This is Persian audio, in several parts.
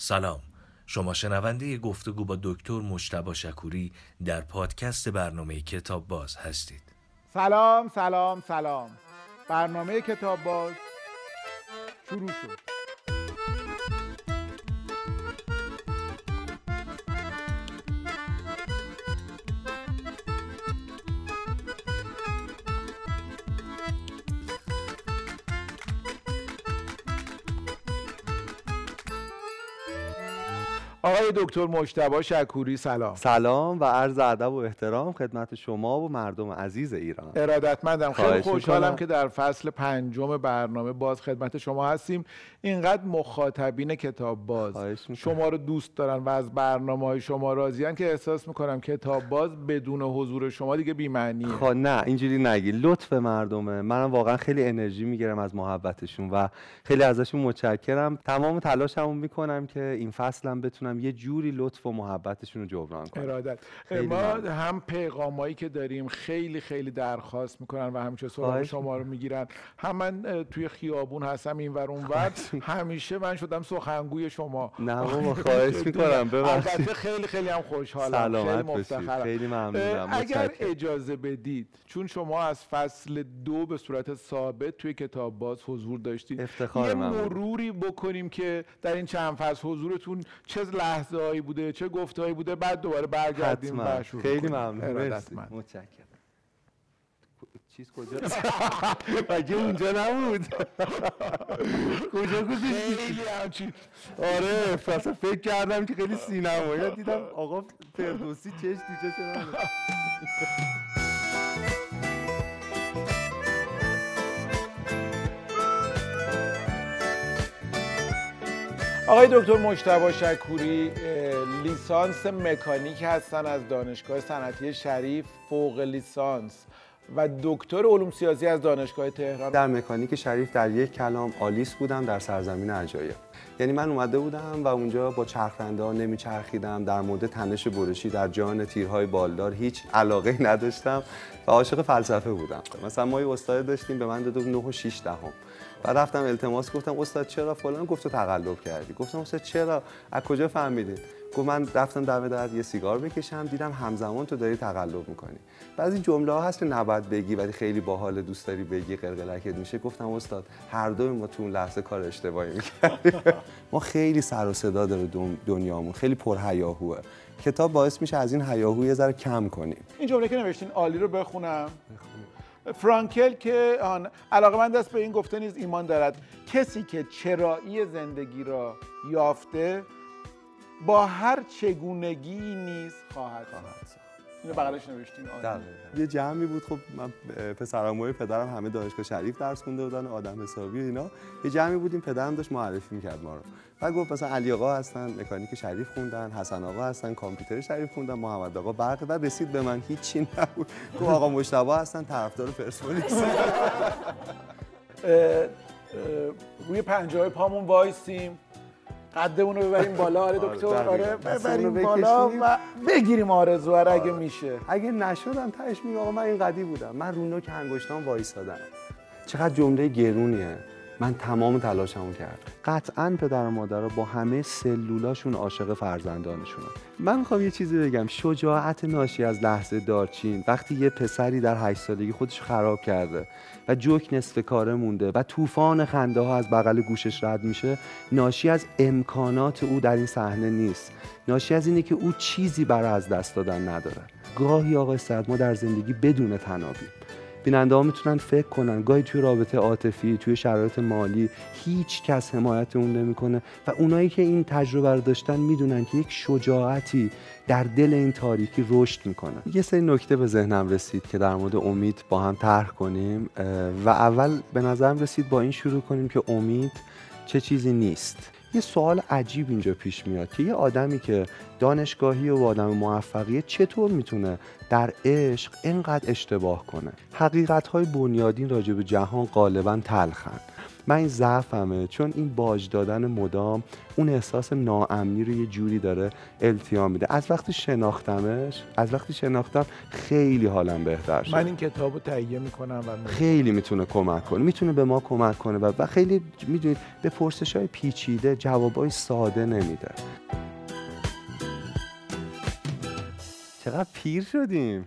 سلام. شما شنونده گفتگو با دکتر مشتبا شکوری در پادکست برنامه کتاب باز هستید. سلام سلام سلام. برنامه کتاب باز شروع شد. آقای دکتر مجتبی شکوری سلام. سلام و عرض ادب و احترام خدمت شما و مردم عزیز ایران. ارادتمندم. خیلی خوشحالم. که در فصل پنجم برنامه باز خدمت شما هستیم. اینقدر مخاطبین کتاب باز. شما رو دوست دارن و از برنامه های شما راضیان که احساس می‌کنم کتاب باز بدون حضور شما دیگه بی‌معنیه. خب نه اینجوری نگی. لطف مردمه. منم واقعا خیلی انرژی می‌گیرم از محبتشون و خیلی ازشون متشکرم. تمام تلاشمو می‌کنم که این فصلم بتونم یه جوری لطف و محبتشون رو جبران کنم ارادت. ما. هم پیغامایی که داریم خیلی خیلی درخواست می‌کنن و همیشه سراغ شما رو می‌گیرن. هم من توی خیابون هستم این ور اون ور. همیشه من شدم سخنگوی شما. نه بابا خواهش می‌کنم. ببخشید. خیلی خیلی هم خوشحالم. سلامت خیلی مفتخرم. خیلی ممنونم. اگر. اجازه بدید چون شما از فصل دو به صورت ثابت توی کتاب باز حضور داشتید افتخار یه. مروری بکنیم که در این چند فصل حضورتون چه لحظه هایی بوده چه گفته هایی بوده بعد دوباره برگردیم حتما. و شروع خیلی. ممنون. مرسی. ارادتمند. متشکرم. چیز کجا؟ مگه اونجا نبود؟ کجا گذاشتی؟ خیلی همچین. آره اصلا فکر کردم که خیلی سینمایی دیدم آقا فردوسی چش تو چش آقای دکتر مجتبی شکوری لیسانس مکانیک هستن از دانشگاه صنعتی شریف فوق لیسانس. و دکتر علوم سیاسی از دانشگاه تهران. در مکانیک شریف در یک کلام آلیس بودم در سرزمین عجایب یعنی من اومده بودم و اونجا با چرخنده ها نمیچرخیدم در مورد تنش برشی در جان تیرهای بالدار هیچ علاقه نداشتم و عاشق فلسفه بودم. مثلا ما یه استاد داشتیم به من بود 9 و 6 دهم. و رفتم التماس گفتم استاد چرا فلان؟ گفت تو تقلب کردی. گفتم استاد چرا؟ از کجا فهمیدین گفت من رفتم دم در یه سیگار بکشم دیدم همزمان تو داری تقلب می‌کنی. بعضی جمله ها هست که نباید بگی ولی خیلی باحال دوست داری بگی قلقلکت میشه. گفتم استاد هر دوی ما تو اون لحظه کار اشتباهی می‌کردیم. ما خیلی سر و صدا داره دن- دنیامون. خیلی پرهیاهوه. کتاب باعث میشه از این هیاهو یه ذره کم کنیم. این جمله که نوشتین عالی رو بخونم. فرانکل که آن علاقه من دست به این گفته نیز ایمان دارد. کسی که چرایی زندگی را یافته با هر چگونگی نیز خواهد ساخت اینو بغلش نوشتین. یه جمعی بود خب من پسراموی پدرم همه دانشگاه شریف درس خونده بودن آدم حسابی و اینا. یه جمعی بودیم پدرم داشت معرفی می‌کرد ما رو. و گفت مثلا علی آقا هستن مکانیک شریف خوندن حسن آقا هستن کامپیوتر شریف خوندن محمد آقا برق و رسید به من هیچی نبود. گفت آقا مشتبه هستن طرفدار پرسپولیس. روی پنجه های پامون وایسیم. قدمون رو ببریم بالا آره آره، دکتر. آره ببریم بالا. و بگیریم آرزو رو اگه میشه. اگه نشدم تهش میگه آقا من این قدی بودم. من رو نوک انگشتام وایسادم. چقدر جمله گرونیه. من تمام تلاشمو کردم. قطعا پدر و مادرها با همه سلولاشون عاشق فرزندانشونن. من می‌خوام یه چیزی بگم. شجاعت ناشی از لحظه دارچین. وقتی یه پسری در هشت سالگی خودش خراب کرده و جوک نصف کاره مونده و طوفان خنده ها از بغل گوشش رد میشه ناشی از امکانات او در این صحنه نیست. ناشی از اینه که او چیزی برای از دست دادن نداره. گاهی آقای سعد ما در زندگی بدون تنابیم بیننده ها می‌تونن فکر کنن. گاهی توی رابطه عاطفی توی شرایط مالی هیچ کس حمایت اون نمی‌کنه و اونایی که این تجربه رو داشتن می‌دونن که یک شجاعتی در دل این تاریکی رشد می‌کنه. یه سری نکته به ذهنم رسید که در مورد امید با هم طرح کنیم و اول به نظرم رسید با این شروع کنیم که امید چه چیزی نیست. یه سوال عجیب اینجا پیش میاد که یه آدمی که دانشگاهی و آدم موفقیه چطور می‌تونه در عشق اینقدر اشتباه کنه؟ حقیقت های بنیادین راجع به جهان غالبا تلخن. من این ضعفمه چون این باج دادن مدام اون احساس ناامنی رو یه جوری داره التیام میده. از وقتی شناختمش از وقتی شناختم خیلی حالم بهتر شد. من این کتاب رو تهیه می‌کنم و خیلی می‌تونه کمک کنه می‌تونه به ما کمک کنه و, و خیلی می‌دونید به پرسش های پیچیده جوابای ساده نمیده. چقدر پیر شدیم.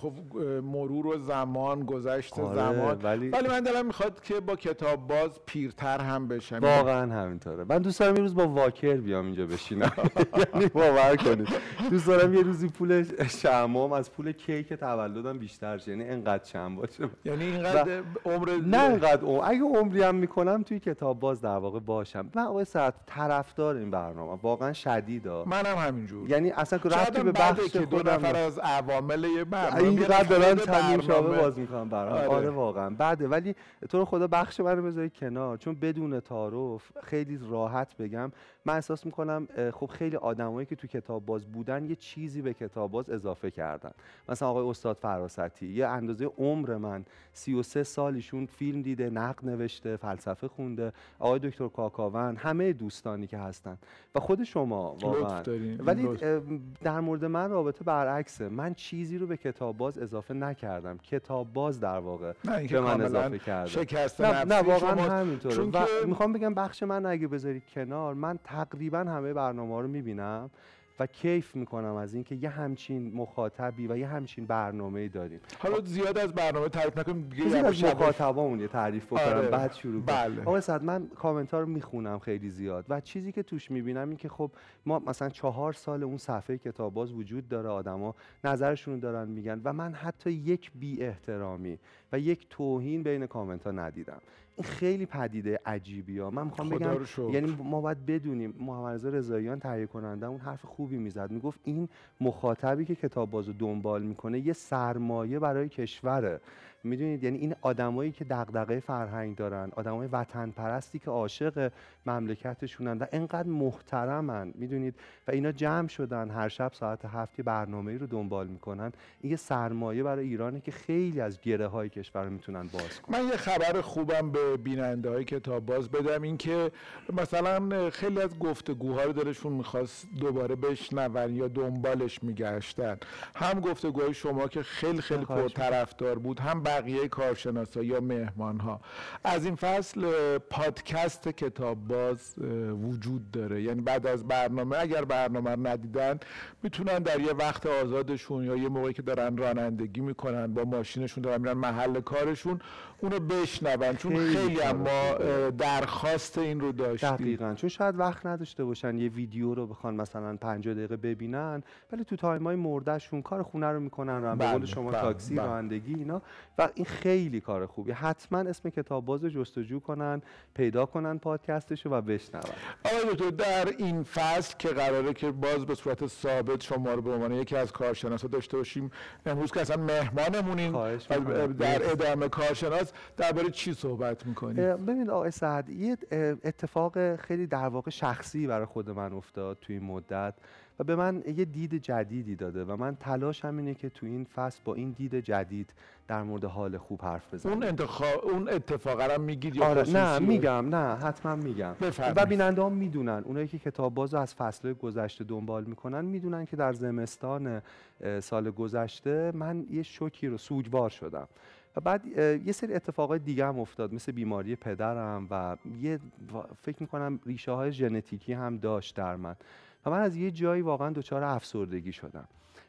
خب مرور و زمان گذشت آره، زمان. ولی- ولی من دلم می‌خواد که با کتاب باز پیرتر هم بشم. واقعا همینطوره. من دوست دارم یه روز با واکر بیام اینجا بشینم. یعنی باور کنید. دوست دارم یه روزی پول شمام از پول کیک تولدم بیشتر شه. یعنی انقدر چند باشه. یعنی اینقدر عمر نه انقدر عمر. اگه عمری هم می‌کنم توی کتاب باز در واقع باشم. من آقای ساعت طرفدار این برنامه. واقعا شدیدا. منم همینجور. یعنی اصلا که هم به بخش که دو نفر از عوامل یه برنامه اینقدر دارن تمیم شابه. باز می‌کنم برام آره. آره. واقعا بعده ولی تو رو خدا بخش منو بذاری کنار چون بدون تعارف خیلی راحت بگم من احساس می‌کنم خب خیلی آدمایی که تو کتاب باز بودن یه چیزی به کتاب باز اضافه کردن مثلا آقای استاد فراستی یه اندازه عمر من 33 سالشون فیلم دیده نقد نوشته فلسفه خونده آقای دکتر کاکاون همه دوستانی که هستن و خود شما واقعا. ولی در مورد من رابطه برعکسه من چیزی رو به کتاب باز اضافه نکردم. کتاب باز در واقع نه به من اضافه شکست نه, نه واقعا. همینطوره. چون و می‌خوام بگم بخش من اگه بذاری کنار من تقریبا همه برنامه رو می‌بینم. و کیف می‌کنم از اینکه یه همچین مخاطبی و یه همچین برنامه داریم حالا زیاد از برنامه تعریف نکنیم دیگه از. مخاطبامون یه تعریف بکنم آره، بعد شروع کنم بله. آقای صد من کامنت ها رو می‌خونم خیلی زیاد و چیزی که توش می‌بینم این که خب ما مثلا چهار سال اون صفحه کتاب باز وجود داره آدما نظرشون رو دارن میگن و من حتی یک بی احترامی و یک توهین بین کامنت ها ندیدم این خیلی پدیده عجیبی ها من می‌خوام بگم. یعنی ما باید بدونیم محمد رضا رضاییان تهیه کننده اون حرف خوبی می‌زد. می‌گفت این مخاطبی که کتاب بازو دنبال می‌کنه یه سرمایه برای کشوره. می‌دونید یعنی این آدمایی که دغدغه فرهنگ دارن آدمای وطن پرستی که عاشق مملکتشونن و انقدر محترمن می‌دونید؟ و اینا جمع شدن هر شب ساعت هفت برنامه رو دنبال می‌کنن. این یه سرمایه برای ایرانه که خیلی از گره های کشور رو می‌تونن باز کنن. من یه خبر خوبم به بیننده های کتاب باز بدم این که مثلا خیلی از گفتگوها رو دلشون می‌خواست دوباره بشنون یا دنبالش میگشتن. هم گفتگوهای شما که خیلی خیلی پرطرفدار بود هم بقیه کارشناسا یا مهمان ها از این فصل پادکست کتاب باز وجود داره. یعنی بعد از برنامه اگر برنامه رو ندیدن می‌تونن در یه وقت آزادشون یا یه موقعی که دارن رانندگی می‌کنن با ماشینشون دارن میرن محل کارشون اونو بشنون. چون خیلی. اه، درخواست این رو داشتیم. دقیقا. چون شاید وقت نداشته باشن یه ویدیو رو بخوان مثلا 50 دقیقه ببینن ولی تو تایم های مردهشون کار خونه رو می‌کنن رو به بله، قول شما بله، تاکسی بله. رانندگی اینا. و این خیلی کار خوبی حتما اسم کتاب باز جستجو کنن پیدا کنن پادکستشو و بشنون آقای دکتر در این فصل که قراره که باز به صورت ثابت شما رو به عنوان یکی از کارشناسا داشته باشیم امروز که اصلا مهمانمونین. در. ادامه کارشناس درباره چی صحبت می‌کنیم اه، ببینید آقای سعد یه اتفاق خیلی در واقع شخصی برای خود من افتاد توی این مدت و به من یه دید جدیدی داده و من تلاشم اینه که تو این فصل با این دید جدید در مورد حال خوب حرف بزنم. اون انتخاب اون اتفاقا رو میگید یا آره نه؟ میگم نه حتما میگم. و بیننده هم می‌دونن. اونایی که کتاب باز از فصل گذشته دنبال می‌کنن می‌دونن که در زمستان سال گذشته من یه شوکی رو سوگوار شدم. و بعد یه سری اتفاقای دیگه هم افتاد مثل بیماری پدرم و یه فکر می‌کنم ریشه های ژنتیکی هم داشت در من. و من از یه جایی واقعا دچار افسردگی شدم.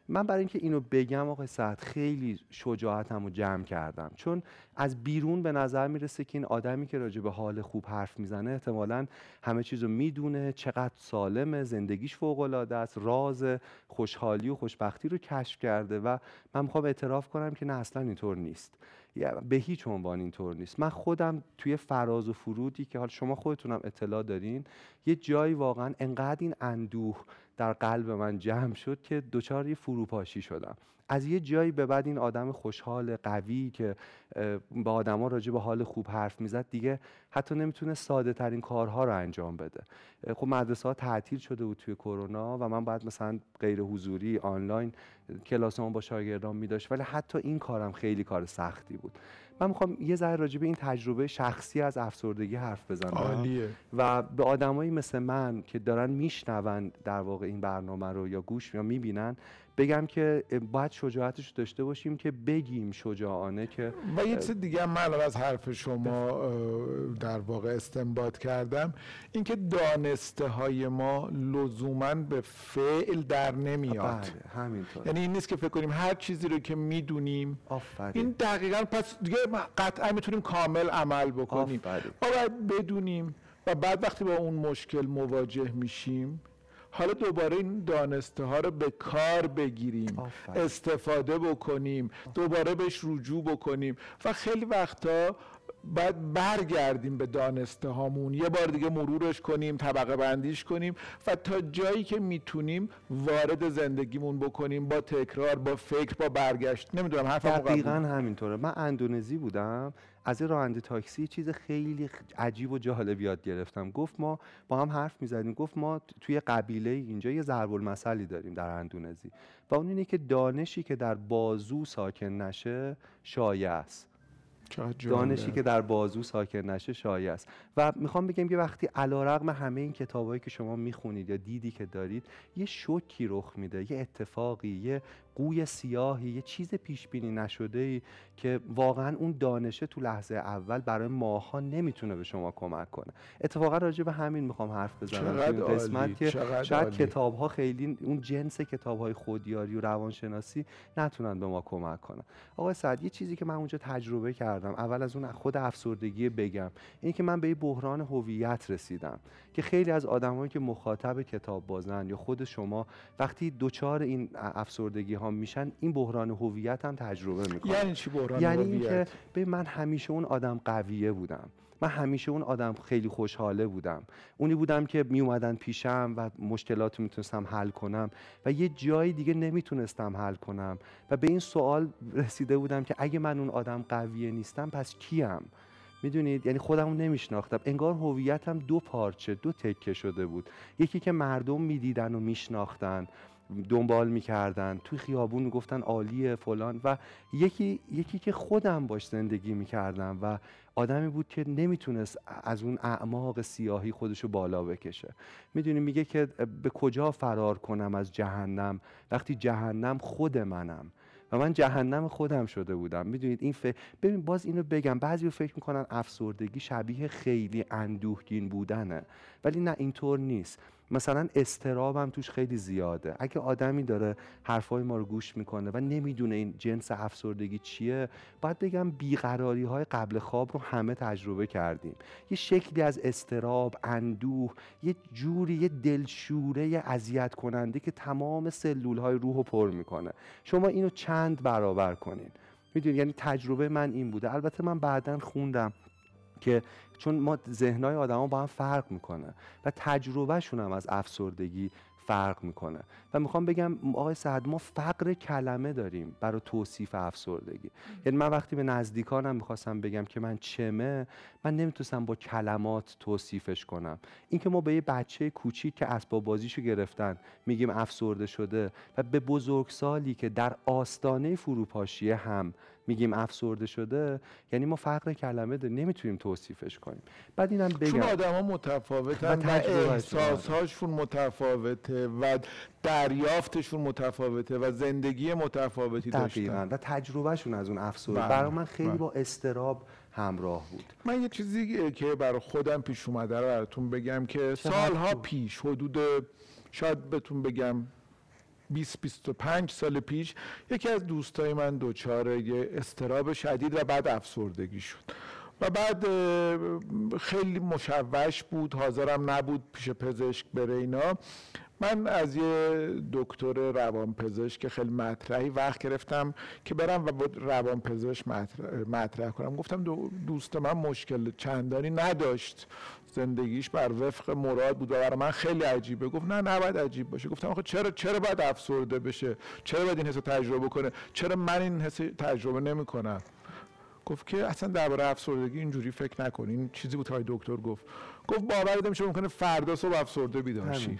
من برای اینکه اینو بگم آقای سعد خیلی شجاعتم رو جمع کردم. چون از بیرون به نظر می‌رسه که این آدمی که راجع به حال خوب حرف می‌زنه احتمالا همه چیز رو می‌دونه چقدر سالمه زندگیش فوق العاده است راز خوشحالی و خوشبختی رو کشف کرده و من می‌خوام اعتراف کنم که نه اصلا اینطور نیست. به هیچ عنوان اینطور نیست. من خودم توی فراز و فرودی که حال شما خودتونم اطلاع دارین یه جایی واقعا انقدر این اندوه در قلب من جمع شد که دچار یه فروپاشی شدم. از یه جایی به بعد این آدم خوشحال قوی که با آدما راجع به حال خوب حرف می‌زد دیگه حتی نمی‌تونه ساده ترین کارها رو انجام بده. خب مدرسه ها تعطیل شده بود توی کرونا و من باید مثلا غیر حضوری آنلاین کلاسمو با شاگردان میداشت ولی حتی این کارم خیلی کار سختی بود. من می‌خوام یه ذره راجع به این تجربه شخصی از افسردگی حرف بزنم. عالیه. و به آدمایی مثل من که دارن میشنون در واقع این برنامه رو یا گوش یا می‌بینن بگم که باید شجاعتش داشته باشیم که بگیم شجاعانه که و یه چیز دیگه من از حرف شما در واقع استنباط کردم. اینکه دانسته های ما لزوما به فعل در نمیاد. بله همینطور. یعنی این نیست که فکر کنیم هر چیزی رو که می‌دونیم این دقیقا پس دیگه قطعا می‌تونیم کامل عمل بکنیم. آفرین. ما باید بدونیم و بعد وقتی با اون مشکل مواجه میشیم حالا دوباره این دانسته ها رو به کار بگیریم آفرین. استفاده بکنیم دوباره بهش رجوع بکنیم و خیلی وقتا باید برگردیم به دانسته هامون یه بار دیگه مرورش کنیم طبقه بندیش کنیم و تا جایی که می‌تونیم وارد زندگیمون بکنیم با تکرار با فکر با برگشت. نمی‌دونم حرفم دقیقا همینطوره. من اندونزی بودم. از راننده تاکسی چیز خیلی عجیب و جالب یاد گرفتم. گفت ما با هم حرف می‌زدیم. گفت ما توی قبیله اینجا یه ضرب المثلی داریم در اندونزی. و اون اینه که دانشی که در بازو ساکن نشه شایع است. دانشی که در بازو ساکن نشه شایع است. و می‌خوام بگم که وقتی علیرغم همه این کتابایی که شما می‌خونید یا دیدی که دارید یه شوکی رخ میده یه اتفاقی یه قوی سیاهی یه چیز پیش بینی نشده ای که واقعا اون دانشه تو لحظه اول برای ماها نمی‌تونه به شما کمک کنه. اتفاقا راجع به همین می‌خوام حرف بزنم. چقدر قسمت که شاید کتاب ها خیلی اون جنس کتاب های خودیاری و روانشناسی نتونن به ما کمک کنن. آقای سعد یه چیزی که من اونجا تجربه کردم اول از اون خود افسردگی بگم این که من به بحران هویت رسیدم که خیلی از آدمایی که مخاطب کتاب بازن یا خود شما وقتی دوچار این افسردگی ها میشن این بحران هویت هم تجربه می‌کنن یعنی چی بحران یعنی اینکه به من همیشه اون آدم قویه بودم. من همیشه اون آدم خیلی خوشحاله بودم. اونی بودم که می اومدن پیشم و مشکلات می‌تونستم حل کنم و یه جایی دیگه نمی‌تونستم حل کنم و به این سوال رسیده بودم که اگه من اون آدم قویه نیستم پس کیم؟ می‌دونید؟ یعنی خودمو نمیشناختم. انگار هویتم دو پارچه دو تکه شده بود. یکی که مردم می‌دیدن و میشناختن. دنبال می‌کردن توی خیابون می‌گفتن عالیه فلان و یکی یکی که خودم باش زندگی می‌کردم و آدمی بود که نمی‌تونست از اون اعماق سیاهی خودشو بالا بکشه. می‌دونی میگه که به کجا فرار کنم از جهنم؟ وقتی جهنم خود منم و من جهنم خودم شده بودم. می‌دونید این ف... ببین باز اینو بگم بعضی فکر می‌کنن افسردگی شبیه خیلی اندوهگین بودنه. ولی نه اینطور نیست. مثلا استرابم توش خیلی زیاده. اگه آدمی داره حرفای ما رو گوش می‌کنه و نمی‌دونه این جنس افسردگی چیه باید بگم بیقراری های قبل خواب رو همه تجربه کردیم. یه شکلی از استراب اندوه یه جوری یه دلشوره اذیت کننده که تمام سلول های روح رو پر می‌کنه. شما اینو چند برابر کنین؟ می‌دونید یعنی تجربه من این بوده. البته من بعدا خوندم. که چون ما ذهنهای آدما با هم فرق می‌کنه و تجربهشون هم از افسردگی فرق می‌کنه. و می‌خوام بگم آقای سعد ما فقر کلمه داریم برای توصیف افسردگی. یعنی من وقتی به نزدیکانم می‌خواستم بگم که من چمه من نمی‌تونستم با کلمات توصیفش کنم. اینکه ما به یه بچه کوچیک که اسباب بازیشو گرفتن میگیم افسرده شده و به بزرگسالی که در آستانه فروپاشیه هم میگیم افسرده شده یعنی ما فقر کلمه داریم نمی‌تونیم توصیفش کنیم. بعد اینم بگم. چون آدما متفاوتن و, احساسهاشون متفاوته و دریافتشون متفاوته و زندگی متفاوتی داشتن. و تجربهشون از اون افسرده. برای من خیلی با استراب همراه بود. من یه چیزی که برای خودم پیش اومده رو براتون بگم که سالها پیش حدود شاید بهتون بگم 20 25 سال پیش یکی از دوستای من دچار یه استراب شدید و بعد افسردگی شد. و بعد خیلی مشوش بود حاضرم نبود پیش پزشک بره اینا. من از یه دکتر روانپزشک خیلی مطرحی وقت گرفتم که برم و با روانپزشک مطرح, مطرح کنم. گفتم دوست من مشکل چندانی نداشت. زندگیش بر وفق مراد بود و برای من خیلی عجیبه. گفت نه نباید عجیب باشه. گفتم آخه چرا چرا باید افسرده بشه؟ چرا باید این حس تجربه کنه؟ چرا من این حس تجربه نمی‌کنم؟ گفت که اصلا درباره افسردگی اینجوری فکر نکن. این چیزی بود که دکتر گفت. گفت باور میشه ممکنه فردا صبح افسرده بیدار شی.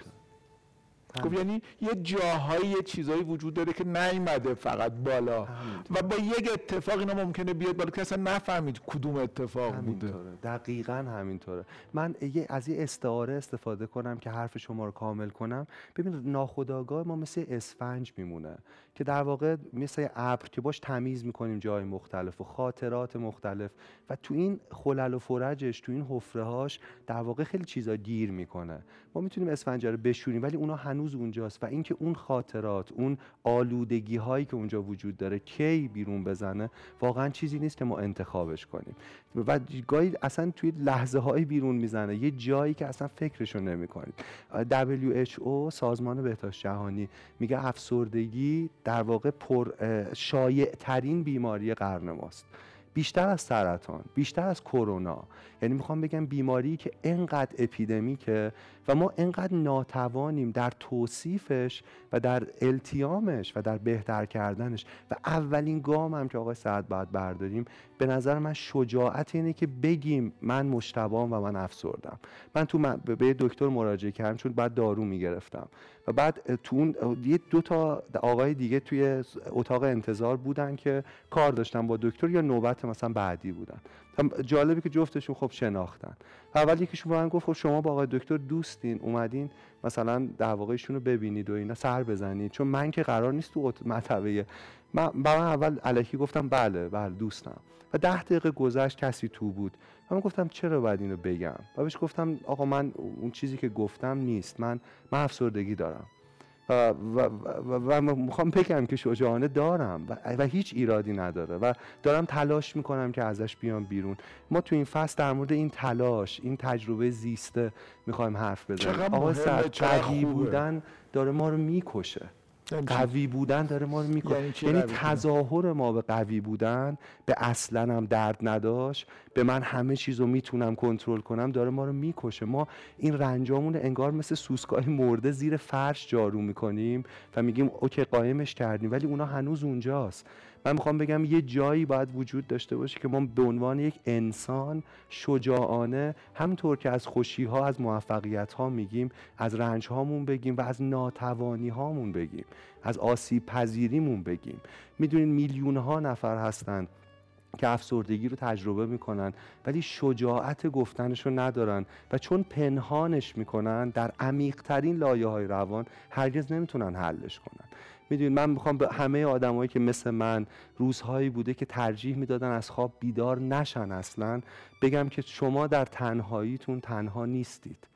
خب یعنی یه جاهایی یه چیزایی وجود داره که نیومده فقط بالا. و با یک اتفاق اینا ممکنه بیاد بالا که اصلا نفهمید کدوم اتفاق بوده. دقیقا همینطوره. من از یه استعاره استفاده کنم که حرف شما رو کامل کنم. ببینید ناخودآگاه ما مثل اسفنج میمونه. که در واقع مثل ابر که باش تمیز می‌کنیم جای مختلف و خاطرات مختلف. و تو این خلل و فرجش تو این حفره هاش در واقع خیلی چیزا گیر می‌کنه. ما می‌تونیم اسفنج رو بشوریم ولی اونا هنوز اونجاست. و اینکه اون خاطرات اون آلودگی هایی که اونجا وجود داره کی بیرون بزنه واقعا چیزی نیست که ما انتخابش کنیم. و گاهی اصلا توی لحظه های بیرون می‌زنه. یه جایی که اصلا فکرشو نمی کنیم WHO سازمان بهداشت جهانی میگه افسردگی واقع پر شایع ترین بیماری قرن ماست. بیشتر از سرطان بیشتر از کرونا. یعنی می‌خوام بگم بیماری که انقدر اپیدمیکه ما انقدر ناتوانیم در توصیفش و در التیامش و در بهتر کردنش و اولین گام هم که آقای سعد باید برداریم به نظر من شجاعت اینه که بگیم من مشتبام و من افسردم. من تو به دکتر مراجعه کردم چون بعد دارو می‌گرفتم. و بعد تو اون دو تا آقای دیگه توی اتاق انتظار بودن که کار داشتن با دکتر یا نوبت مثلا بعدی بودن. جالبی که جفتشون خب شناختن. اول یکیشون من گفت خب شما با آقای دکتر دوستین اومدین مثلا در واقعشون رو ببینید و اینا سر بزنید. چون من که قرار نیست تو مطبعه. من من اول علکی گفتم بله بله دوستم. و ده دقیقه گذشت کسی تو بود. من گفتم چرا باید اینو بگم؟ و بهش گفتم آقا من اون چیزی که گفتم نیست. من من افسردگی دارم. و, و, و, می‌خوام بگم که شجاعانه دارم و, و هیچ ایرادی نداره و دارم تلاش می‌کنم که ازش بیام بیرون. ما تو این فصل در مورد این تلاش این تجربه زیسته می‌خوایم حرف بزنیم. آقا قوی بودن داره ما رو می‌کشه. قوی بودن داره ما رو می‌کنه. یعنی, یعنی تظاهر ما به قوی بودن به اصلا هم درد نداشت. به من همه چیز رو می‌تونم کنترل کنم داره ما رو می‌کشه. ما این رنجامون انگار مثل سوسکای مرده زیر فرش جارو می‌کنیم و میگیم اوکی قایمش کردیم. ولی اونا هنوز اونجاست. من می‌خوام بگم یه جایی باید وجود داشته باشه که ما به عنوان یک انسان شجاعانه همطور که از خوشی ها از موفقیت ها میگیم از رنج هامون بگیم و از ناتوانی هامون بگیم. از آسیب پذیریمون بگیم. می‌دونین میلیون ها نفر هستند که افسردگی رو تجربه می‌کنن ولی شجاعت گفتنش رو ندارن و چون پنهانش می‌کنن در عمیقترین لایه های روان هرگز نمی‌تونن حلش کنن. می‌دونید من می‌خوام به همه آدمایی که مثل من روزهایی بوده که ترجیح می‌دادن از خواب بیدار نشن اصلا بگم که شما در تنهاییتون تنها نیستید.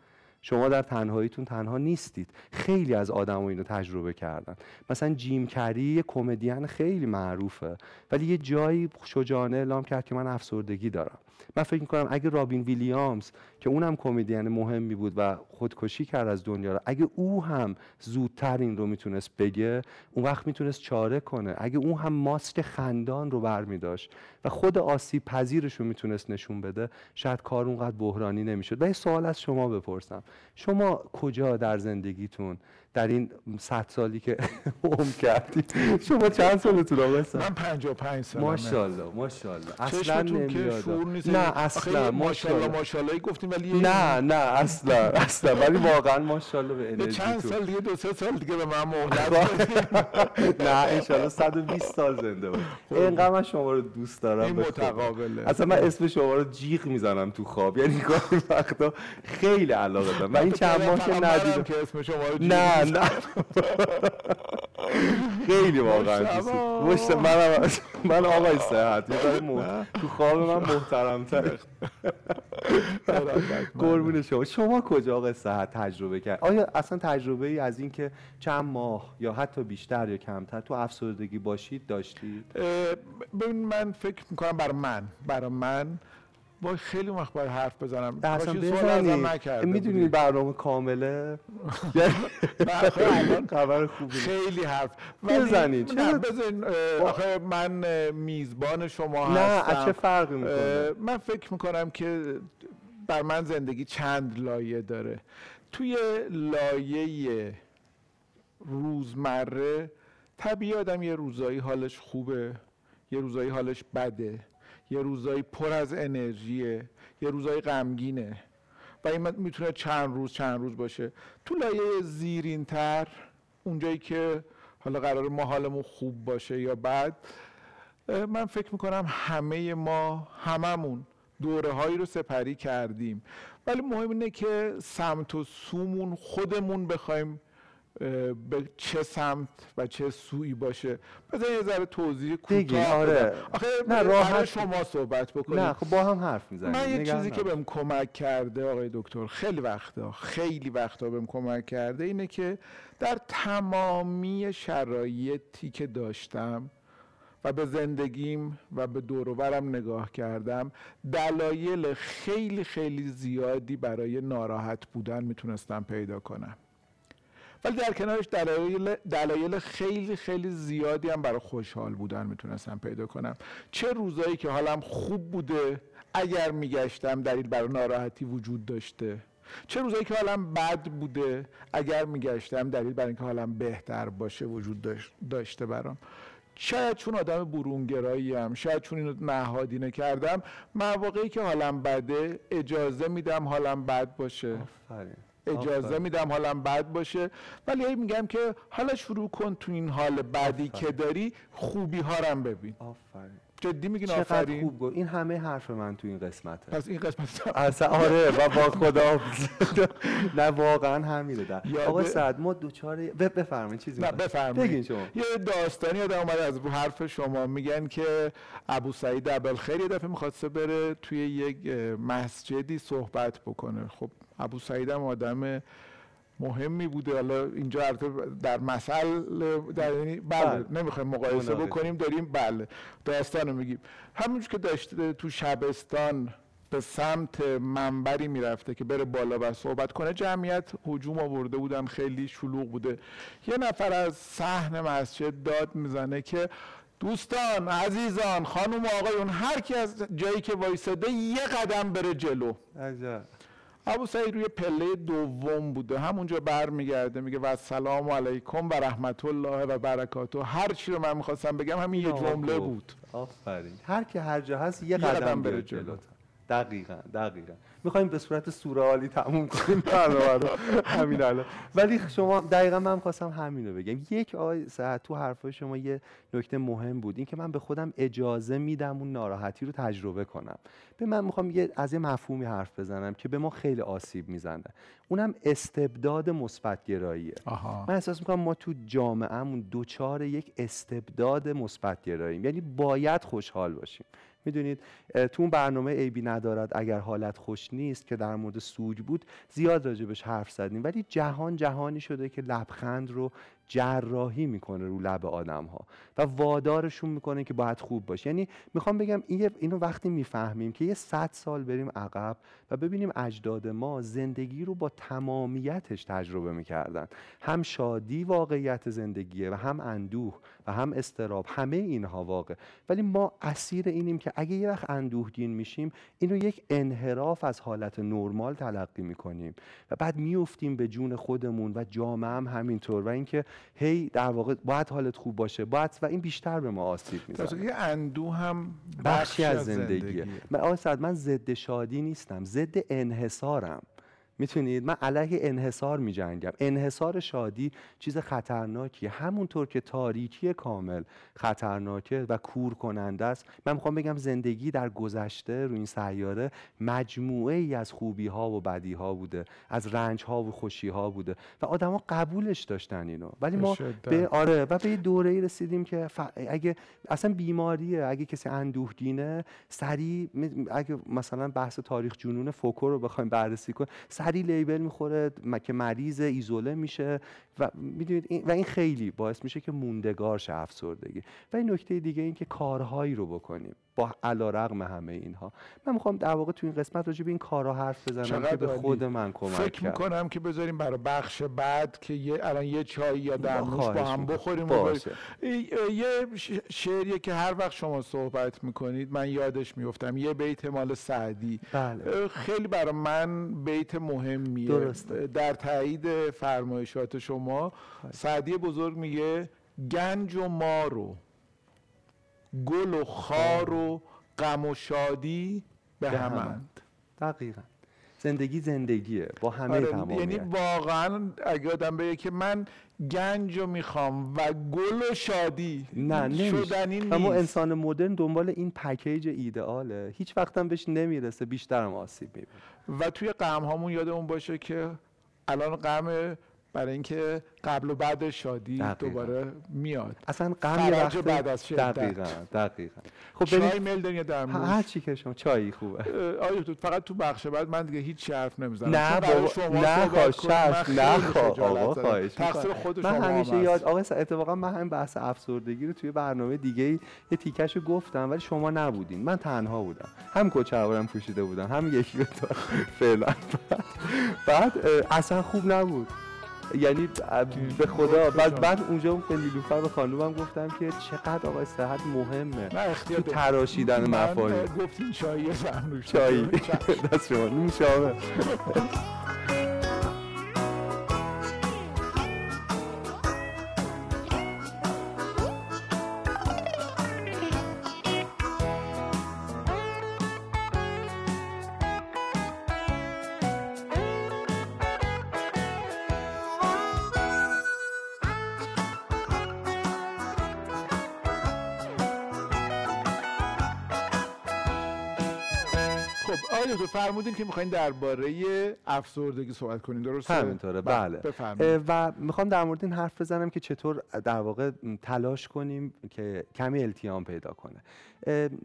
شما در تنهاییتون تنها نیستید. خیلی از آدم اینو تجربه کردن. مثلا جیم کری یه کمدین خیلی معروفه. ولی یه جایی شجاعانه اعلام کرد که من افسردگی دارم. من فکر می‌کنم اگه رابین ویلیامز که اونم کمدین مهمی بود و خودکشی کرد از دنیا رو اگه او هم زودتر این رو می‌تونست بگه اون وقت می‌تونست چاره کنه. اگه اون هم ماسک خندان رو برمیداشت و خود آسیب پذیرش رو می‌تونست نشون بده شاید کار اونقدر بحرانی نمی‌شد. و یه سوال از شما بپرسم. شما کجا در زندگیتون در این صد سالی که عمر کردید شما چند سالتون آقا من 55 سالمه. ماشاءالله ماشاءالله. اصلا نمیاد. نه اصلا ماشاءالله ماشاءالله. گفتیم ولی نه نه اصلا اصلا. ولی واقعا ماشاءالله به انرژی چند سال دیگه دو سه سال دیگه به من مهلت نه ان 120 سال زنده باشید خب. اینقدر من شما رو دوست دارم این متقابله. اصلا من اسم شما رو جیغ می‌زنم تو خواب. یعنی گاهی وقتا خیلی علاقه دارم. و این چند ماه که ندیدم. که اسم شما رو نه نه خیلی واقعا دوست من من آقای صحت تو خواب من محترم تر قربون شما. شما کجا آقای صحت تجربه کرد؟ آیا اصلا تجربه ای از اینکه چند ماه یا حتی بیشتر یا کمتر تو افسردگی باشید داشتید؟ ببین من فکر می‌کنم برای من برای من وای خیلی وقت باید حرف بزنم. اصلا می‌دونی. برنامه کامله؟ خبر خوبی. خیلی حرف. بزنید. نه آخه من میزبان شما نه هستم. از چه فرقی می‌کنه؟ من فکر می‌کنم که بر من زندگی چند لایه داره. توی لایه روزمره طبیعی آدم یه روزایی حالش خوبه یه روزایی حالش بده. یه روزایی پر از انرژیه یه روزایی غمگینه. و این می‌تونه چند روز چند روز باشه. تو لایه زیرین تر اونجایی که حالا قرار ما حالمون خوب باشه یا اه، من فکر می‌کنم همه ما هممون دوره هایی رو سپری کردیم. ولی مهم اینه که سمت و سومون خودمون بخوایم به چه سمت و چه سویی باشه. بذار یه ذره توضیح کوتاه آره. آخه نه، راحت- شما صحبت بکنید نه خب با هم حرف می‌زنیم. من یه چیزی که. بهم کمک کرده آقای دکتر خیلی وقتا خیلی وقتا بهم کمک کرده اینه که در تمامی شرایطی که داشتم و به زندگیم و به دور و برم نگاه کردم دلایل خیلی خیلی زیادی برای ناراحت بودن می‌تونستم پیدا کنم. ولی در کنارش دلایل دلایل خیلی خیلی زیادی هم برای خوشحال بودن می‌تونستم پیدا کنم. چه روزایی که حالم خوب بوده اگر میگشتم دلیل برای ناراحتی وجود داشته. چه روزایی که حالم بد بوده اگر میگشتم دلیل برای اینکه حالم بهتر باشه وجود داشت- داشته برام. شاید چون آدم برونگرایی هم شاید چون اینو نهادینه کردم مواقعی که حالم بده اجازه میدم حالم بد باشه. آفرین. اجازه. میدم حالم بد باشه. ولی هی میگم که حالا شروع کن تو این حال بعدی که داری خوبی ها رو ببین. آفرین. جدی میگین چقدر آفرین؟ خوب گفت. این همه حرف من تو این قسمته. پس این قسمت اصلا آره و با خدا نه واقعا همینه. آقا سعد ما دوچار بفرمایید چیزی نه؟ بفرمایید. بگین شما. یه داستانی آدم اومده از رو حرف شما. میگن که ابو سعید ابوالخیر یه دفعه می‌خواسته بره توی یک مسجدی صحبت بکنه. خب ابو سعید هم آدم مهمی بوده. حالا اینجا در مثل در یعنی بله بله. نمی‌خوایم مقایسه مناقشه. بکنیم داریم بله داستان رو میگیم. همونجور که داشته تو شبستان به سمت منبری می‌رفته که بره بالا و صحبت کنه جمعیت هجوم آورده بودن خیلی شلوغ بوده. یه نفر از صحن مسجد داد می‌زنه که دوستان عزیزان خانم و آقایون هر کی از جایی که وایساده یه قدم بره جلو. عجب. ابو سعید روی پله دوم بوده. همونجا برمیگرده میگه و سلام علیکم و رحمت الله و برکاته. هر چی رو من می‌خواستم بگم همین یه جمله. بود. آفرین. هر کی هر جا هست یه, یه قدم, قدم بره بره جلو. جلو. دقیقا دقیقا. می‌خوایم به صورت سورئالی تموم کنیم. برنامه رو همین الان. ولی شما دقیقا من خواستم همین رو بگم. یک آقای ساعت تو حرفای شما یه نکته مهم بود. این که من به خودم اجازه میدم اون ناراحتی رو تجربه کنم. به من می‌خوام یه از یه مفهومی حرف بزنم که به ما خیلی آسیب می‌زنه. اونم استبداد مثبت گراییه آها. من احساس می‌کنم ما تو جامعهمون دوچار یک استبداد مثبت گراییم یعنی باید خوشحال باشیم. می‌دونید تو اون برنامه عیبی ندارد اگر حالت خوش نیست که در مورد سوگ بود زیاد راجبش حرف زدیم. ولی جهان جهانی شده که لبخند رو جراحی می‌کنه رو لب آدم ها و وادارشون می‌کنه که باید خوب باشه. یعنی می‌خوام بگم اینو وقتی می‌فهمیم که یه صد سال بریم عقب و ببینیم اجداد ما زندگی رو با تمامیتش تجربه می‌کردن. هم شادی واقعیت زندگیه و هم اندوه و هم استراب همه اینها واقع. ولی ما اسیر اینیم که اگه یه وقت اندوهگین میشیم اینو یک انحراف از حالت نرمال تلقی می‌کنیم. و بعد میفتیم به جون خودمون و جامعه هم همینطور. و اینکه هی در واقع باید حالت خوب باشه. باید و این بیشتر به ما آسیب در می‌زنه که اندو هم بخشی از زندگیه. زندگیه. من آقای من ضد شادی نیستم. ضد انحصارم. می‌تونید؟ من علیه انحصار میجنگم. انحصار شادی چیز خطرناکیه. همونطور که تاریکی کامل خطرناکه و کور کننده است. من می‌خوام بگم زندگی در گذشته رو این سیاره مجموعه ای از خوبی ها و بدی ها بوده. از رنج ها و خوشی ها بوده. و آدما قبولش داشتن اینو. ولی ما. به آره. و به یه دوره ای رسیدیم که ف... اگه اصلا بیماریه. اگه کسی اندوهگینه سریع می- اگه مثلا بحث تاریخ جنون فوکو رو بخوایم بررسی کنیم سریع لیبل می‌خوره که مریض ایزوله میشه و می‌دونید این... و این خیلی باعث میشه که موندگار شه افسردگی. و این نکته دیگه این که کارهایی رو بکنیم. با علا رقم همه اینها من می‌خوام در واقع تو این قسمت راجع به این کارا حرف بزنم که به خود من کمک فکر می‌کنم که بذاریم برای بخش بعد که یه الان یه چای یا دمنوش با هم بخوریم باشه. یه شعریه که هر وقت شما صحبت می‌کنید من یادش میفتم یه بیت مال سعدی بله. خیلی برای من بیت مهمیه درسته. در تایید فرمایشات شما. سعدی بزرگ میگه گنج و مارو گل و خار و غم و شادی به همند دقیقا. زندگی زندگیه. با همه آره یعنی واقعا اگه آدم بگه که من گنج رو می‌خوام و گل و شادی نه نمیشه. اما انسان مدرن دنبال این پکیج ایدئاله. هیچ وقتم بهش نمی‌رسه بیشترم آسیب می‌بینه. و توی غم هامون یادمون باشه که الان غم برای اینکه قبل و بعد شادی دوباره میاد. اصلا غم وقت بعد از شدت. دقیقاً دقیقاً. خب چای میل یا درموش هر چی که شما چایی خوبه. آیا تو فقط تو بخش بعد من دیگه هیچ حرف نمی‌زنم. نه بابا نه خواهش نه خواهش تقصیر خود شما من همیشه یاد آقا اتفاقا من همین بحث افسردگی رو توی برنامه دیگه یه تیکشو گفتم ولی شما نبودین. من تنها بودم. هم کوچه‌ورم پوشیده بودم هم یکی رو فعلا. بعد اصلا خوب نبود. یعنی به خدا بعد بعد اونجا به نیلوفر به خانومم گفتم که چقدر آقای صحت مهمه. تو تراشیدن مفاهیم. گفتین چایی چایی. دست شما. نوشابه. فرمودین که می‌خواین درباره افسردگی صحبت کنین درسته؟ همینطوره بله, بله. و می‌خوام در مورد این حرف بزنم که چطور در واقع تلاش کنیم که کمی التیام پیدا کنه.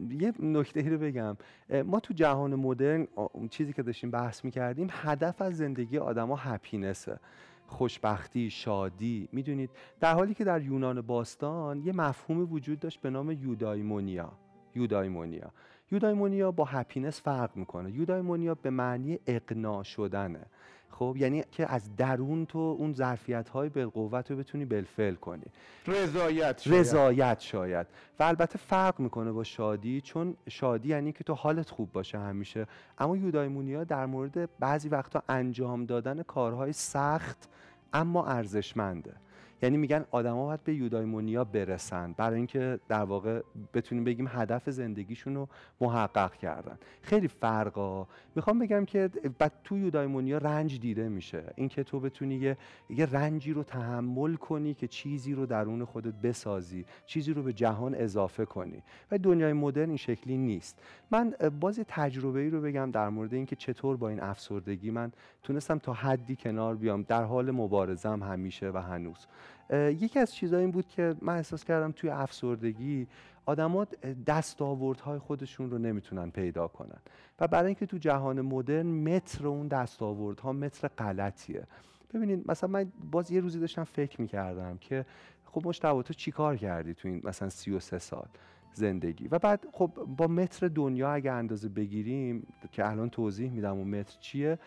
یه نکته ای رو بگم. ما تو جهان مدرن چیزی که داشتیم بحث می‌کردیم هدف از زندگی آدما هپینسه خوشبختی شادی می‌دونید؟ در حالی که در یونان باستان یه مفهومی وجود داشت به نام یودایمونیا. یودایمونیا. یودایمونیا با هپینس فرق می‌کنه. یودایمونیا به معنی اقناع شدنه. خب یعنی که از درون تو اون ظرفیت های بالقوت رو بتونی بالفعل کنی. رضایت شاید. رضایت شاید. و البته فرق می‌کنه با شادی چون شادی یعنی که تو حالت خوب باشه همیشه. اما یودایمونیا در مورد بعضی وقتا انجام دادن کارهای سخت اما ارزشمنده. یعنی میگن آدما باید به یودایمونیا برسن. برای اینکه در واقع بتونیم بگیم هدف زندگیشون رو محقق کردن. خیلی فرقا. می‌خوام بگم که بعد تو یودایمونیا رنج دیده میشه. اینکه تو بتونی یه, یه رنجی رو تحمل کنی که چیزی رو درون خودت بسازی. چیزی رو به جهان اضافه کنی. و دنیای مدرن این شکلی نیست. من باز تجربه ای رو بگم در مورد اینکه چطور با این افسردگی من تونستم تا حدی کنار بیام. در حال مبارزم همیشه و هنوز. یکی از چیزها این بود که من احساس کردم توی افسردگی آدما دستاوردهای خودشون رو نمی‌تونن پیدا کنن. و برای اینکه تو جهان مدرن متر اون دستاوردها متر غلطیه. ببینید مثلا من باز یه روزی داشتم فکر می‌کردم که خب مشتبه تو چیکار کردی تو این مثلا 33 سال؟ زندگی. و بعد خب با متر دنیا اگه اندازه بگیریم که الان توضیح میدم اون متر چیه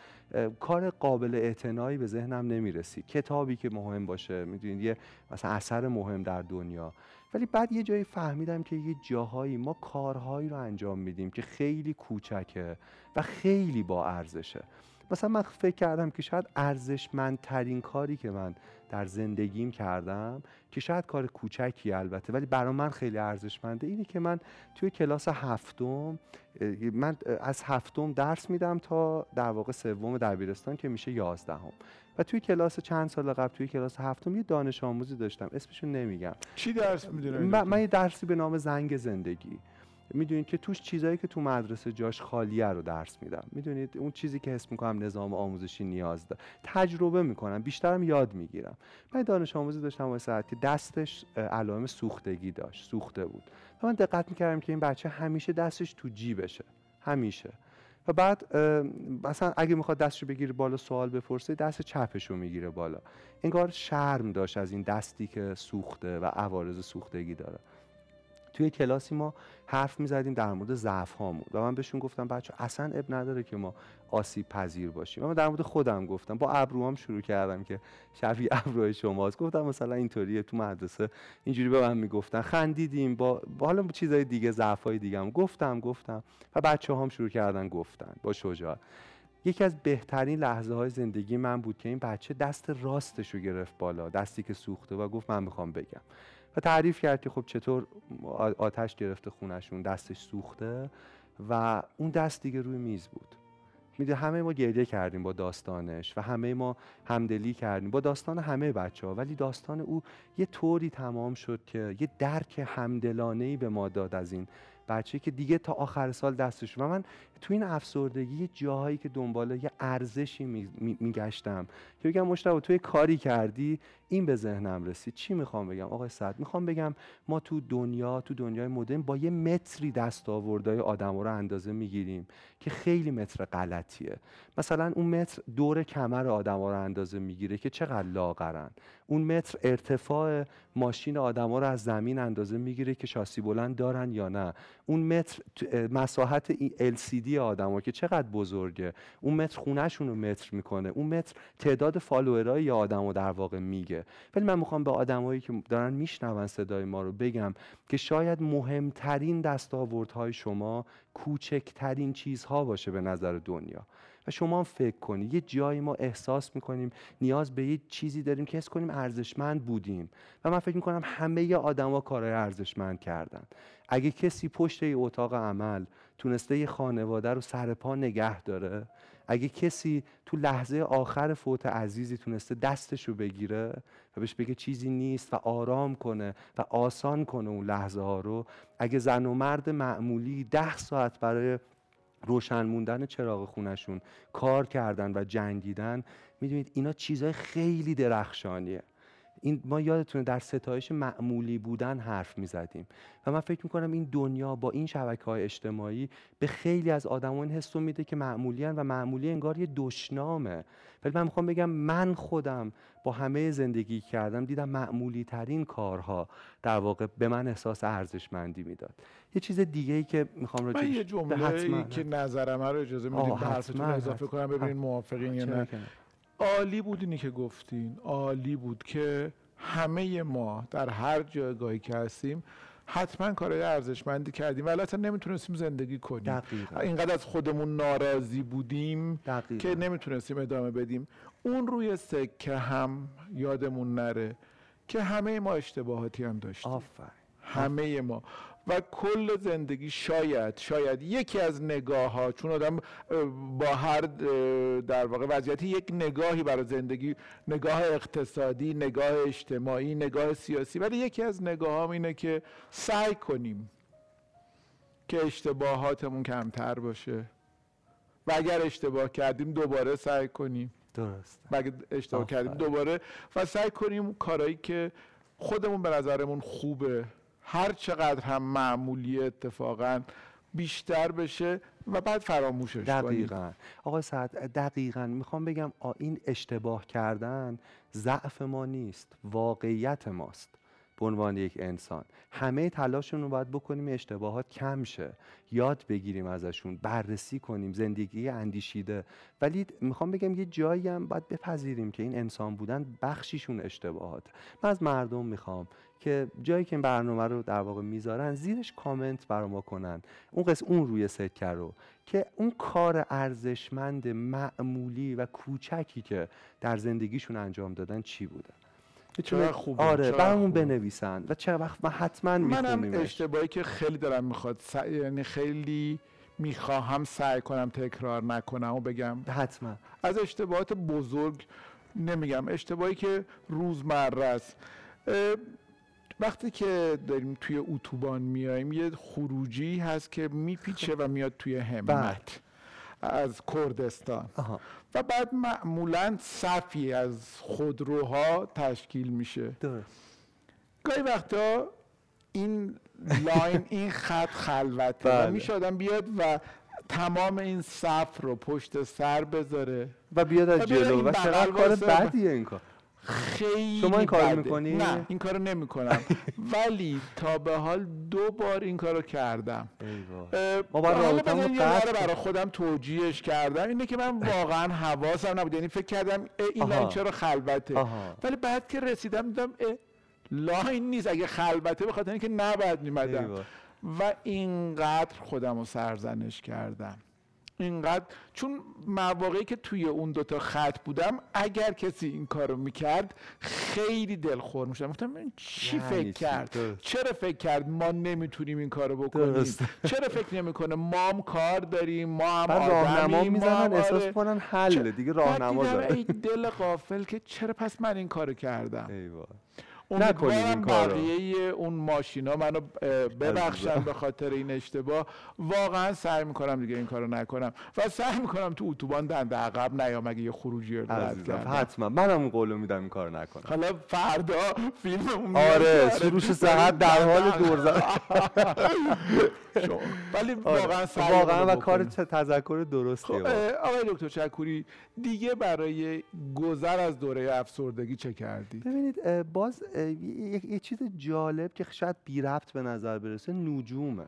کار قابل اعتنایی به ذهنم نمی‌رسی. کتابی که مهم باشه می‌دونید یه مثلا اثر مهم در دنیا. ولی بعد یه جایی فهمیدم که یه جاهایی ما کارهایی رو انجام میدیم که خیلی کوچکه و خیلی با ارزشه. مثلا من فکر کردم که شاید ارزشمندترین کاری که من در زندگیم کردم که شاید کار کوچکی البته ولی برای من خیلی ارزشمنده اینه که من توی کلاس هفتم من از هفتم درس میدم تا در واقع سوم دبیرستان که میشه یازدهم. و توی کلاس چند سال قبل توی کلاس هفتم یه دانش آموزی داشتم اسمشو نمیگم. چی درس می‌دونم من, من یه درسی به نام زنگ زندگی. می‌دونید که توش چیزایی که تو مدرسه جاش خالیه رو درس میدم. می‌دونید اون چیزی که حس می‌کنم نظام آموزشی نیاز داره. تجربه می‌کنم بیشترم یاد می‌گیرم. من دانش آموزی داشتم واسه ساعت که دستش علائم سوختگی داشت سوخته بود. و من دقت می‌کردم که این بچه همیشه دستش تو جیبشه همیشه. و بعد مثلا اگه می‌خواد دستشو بگیره بالا سوال بپرسه دست چپش رو می‌گیره بالا. انگار شرم داشت از این دستی که سوخته و عوارض سوختگی داره. توی کلاسی ما حرف می‌زدیم در مورد ضعف هامون و من بهشون گفتم بچه اصلا اب نداره که ما آسیب پذیر باشیم. اما در مورد خودم گفتم. با ابروام شروع کردم که شبیه ابروهای شماست. گفتم مثلا اینطوریه تو مدرسه اینجوری به من می‌گفتن. خندیدیم با, با حالا چیزای دیگه ضعف های دیگه هم. گفتم گفتم. و بچه هم شروع کردن گفتن با شجاعت یکی از بهترین لحظه های زندگی من بود که این بچه دست راستش رو گرفت بالا دستی که سوخته و گفت من می‌خوام بگم. و تعریف کرد که خب چطور آتش گرفته خونشون دستش سوخته و اون دست دیگه روی میز بود. میده همه ما گریه کردیم با داستانش و همه ما همدلی کردیم. با داستان همه بچه ها ولی داستان او یه طوری تمام شد که یه درک همدلانه ای به ما داد از این بچه که دیگه تا آخر سال دستش. و من تو این افسردگی یه جاهایی که دنبال یه ارزشی میگشتم که بگم مشتبه توی کاری کردی این به ذهنم رسید. چی می‌خوام بگم؟ آقای سعد می‌خوام بگم ما تو دنیا تو دنیای مدرن با یه متری دست آوردهای آدم رو اندازه می‌گیریم که خیلی متر غلطیه. مثلا اون متر دور کمر آدم رو اندازه می‌گیره که چقدر لاغرن. اون متر ارتفاع ماشین آدم رو از زمین اندازه می‌گیره که شاسی بلند دارن یا نه. اون متر مساحت LCD آدما که چقدر بزرگه. اون متر خونهشون رو متر می‌کنه. اون متر تعداد فالوورای آدمو در واقع میگه. ولی من می‌خوام به آدمایی که دارن میشنون صدای ما رو بگم که شاید مهمترین دستاوردهای شما کوچکترین چیزها باشه به نظر دنیا. و شما هم فکر کنید یه جایی ما احساس می‌کنیم نیاز به یه چیزی داریم که حس کنیم ارزشمند بودیم. و من فکر می‌کنم همه آدما کارهای ارزشمند کردن. اگه کسی پشت یه اتاق عمل تونسته یه خانواده رو سر پا نگه داره. اگه کسی تو لحظه آخر فوت عزیزی تونسته دستش رو بگیره و بهش بگه چیزی نیست و آرام کنه و آسان کنه اون لحظه ها رو اگه زن و مرد معمولی ده ساعت برای روشن موندن چراغ خونشون کار کردن و جنگیدن می‌دونید اینا چیزهای خیلی درخشانیه. این ما یادتونه در ستایش معمولی بودن حرف می‌زدیم. و من فکر می‌کنم این دنیا با این شبکه های اجتماعی به خیلی از آدم این حس میده که معمولی و معمولی انگار یه دشنامه. ولی من می‌خوام بگم من خودم با همه زندگی کردم دیدم معمولی ترین کارها در واقع به من احساس ارزشمندی می‌داد. یه چیز دیگه ای که می‌خوام من یه جمله که نظرم رو اجازه میدیم به حرفتون اضافه کنم ببینید موافقین یا نه. عالی بود اینی که گفتین عالی بود که همه ما در هر جایگاهی که هستیم حتما کارهای ارزشمندی کردیم ولی اصلا نمی‌تونستیم زندگی کنیم دقیقا. اینقدر از خودمون ناراضی بودیم دقیقا. که نمی‌تونستیم ادامه بدیم اون روی سکه هم یادمون نره که همه ما اشتباهاتی هم داشتیم آفر. همه ما و کل زندگی شاید شاید یکی از نگاه ها چون آدم با هر در واقع وضعیتی یک نگاهی برای زندگی نگاه اقتصادی نگاه اجتماعی نگاه سیاسی ولی یکی از نگاه اینه که سعی کنیم که اشتباهاتمون کمتر باشه. و اگر اشتباه کردیم دوباره سعی کنیم. درست. و اگر اشتباه کردیم دوباره. و سعی کنیم کارایی که خودمون به نظرمون خوبه هر چقدر هم معمولی اتفاقا بیشتر بشه و بعد فراموشش دقیقا. آقای سعد دقیقا. می‌خوام بگم این اشتباه کردن ضعف ما نیست واقعیت ماست به عنوان یک انسان. همه تلاشمون رو باید بکنیم اشتباهات کم شه. یاد بگیریم ازشون بررسی کنیم زندگی اندیشیده. ولی می‌خوام بگم یه جایی هم باید بپذیریم که این انسان بودن بخشیشون اشتباهات. من از مردم می‌خوام که جایی که این برنامه رو در واقع می‌ذارن زیرش کامنت برا ما کنن. اون قسم اون روی سکه رو که اون کار ارزشمند معمولی و کوچکی که در زندگیشون انجام دادن چی بوده؟ چرا خوبه آره برامون بنویسن و چه وقت من حتما منم اشتباهی که خیلی دارم می‌خواد. س... یعنی خیلی می‌خواهم سعی کنم تکرار نکنم و بگم. حتما. از اشتباهات بزرگ نمیگم. اشتباهی که روزمره است. وقتی که داریم توی اتوبان میایم یه خروجی هست که میپیچه و میاد توی همت. از کردستان. و بعد معمولا صفی از خودروها تشکیل میشه. گاهی وقتا این لاین این خط خلوته بله. و میشه آدم بیاد و تمام این صف رو پشت سر بذاره. و بیاد از جلو. و چقدر کار بدیه این کار؟ خیلی شما این کارو. می‌کنی؟ نه این کارو نمی‌کنم ولی تا به حال دو بار این کارو کردم ما باید برای. خودم توجیهش کردم اینه که من واقعا حواسم نبود یعنی فکر کردم این. لاین چرا خلوته. ولی بعد که رسیدم دیدم لاین نیست اگه خلوته به خاطر اینکه نباید میمدم. و اینقدر خودم رو سرزنش کردم اینقدر چون مواقعی که توی اون دوتا خط بودم اگر کسی این کارو می‌کرد خیلی دلخور می‌شدم گفتم این چی یعنی فکر؟ کرد. چرا فکر کرد ما نمی‌تونیم این کارو بکنیم درست. چرا فکر نمی‌کنه ما هم کار داریم ما هم بعد راهنما آدمیم، ما می‌زنن احساس آره. کنن حل دیگه راهنما داره دل غافل که چرا پس من این کارو کردم ایوه. نکنید این کارو. بقیه اون ماشینا منو ببخشن. به خاطر این اشتباه واقعا سعی می‌کنم دیگه این کارو نکنم و سعی می‌کنم تو اتوبان دنده عقب نیام اگه یه خروجی رو حتما منم اون قولو میدم این کار نکنم حالا فردا فیلم آره سروش سهر در حال دور زدن ولی آره. واقعا سعی واقعا و. کار تذکر درستیه خب آقای دکتر چکوری دیگه برای گذر از دوره افسردگی چه کردی؟ ببینید باز اه، یه, چیز جالب که شاید بی ربط به نظر برسه نجومه.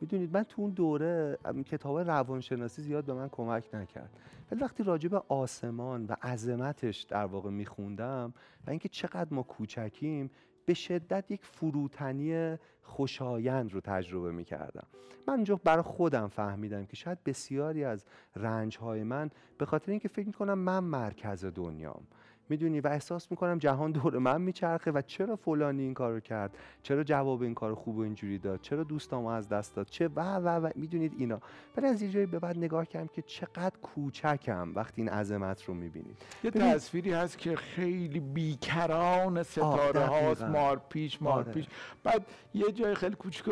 می‌دونید من تو اون دوره کتاب روانشناسی زیاد به من کمک نکرد. ولی وقتی راجع به آسمان و عظمتش در واقع میخوندم و اینکه چقدر ما کوچکیم به شدت یک فروتنی خوشایند رو تجربه می‌کردم. من اونجا برای خودم فهمیدم که شاید بسیاری از رنجهای من به خاطر اینکه فکر می‌کنم من مرکز دنیام. می‌دونی؟ و احساس می‌کنم جهان دور من میچرخه و چرا فلانی این کارو کرد؟ چرا جواب این کار خوب و اینجوری داد؟ چرا دوستامو از دست داد؟ چه و و و می‌دونید اینا. ولی از یه جایی به بعد نگاه کردم که چقدر کوچکم وقتی این عظمت رو می‌بینید. یه تصویری هست که خیلی بیکران ستاره هاست. مار پیش مار آره. پیش بعد یه جای خیلی کوچیک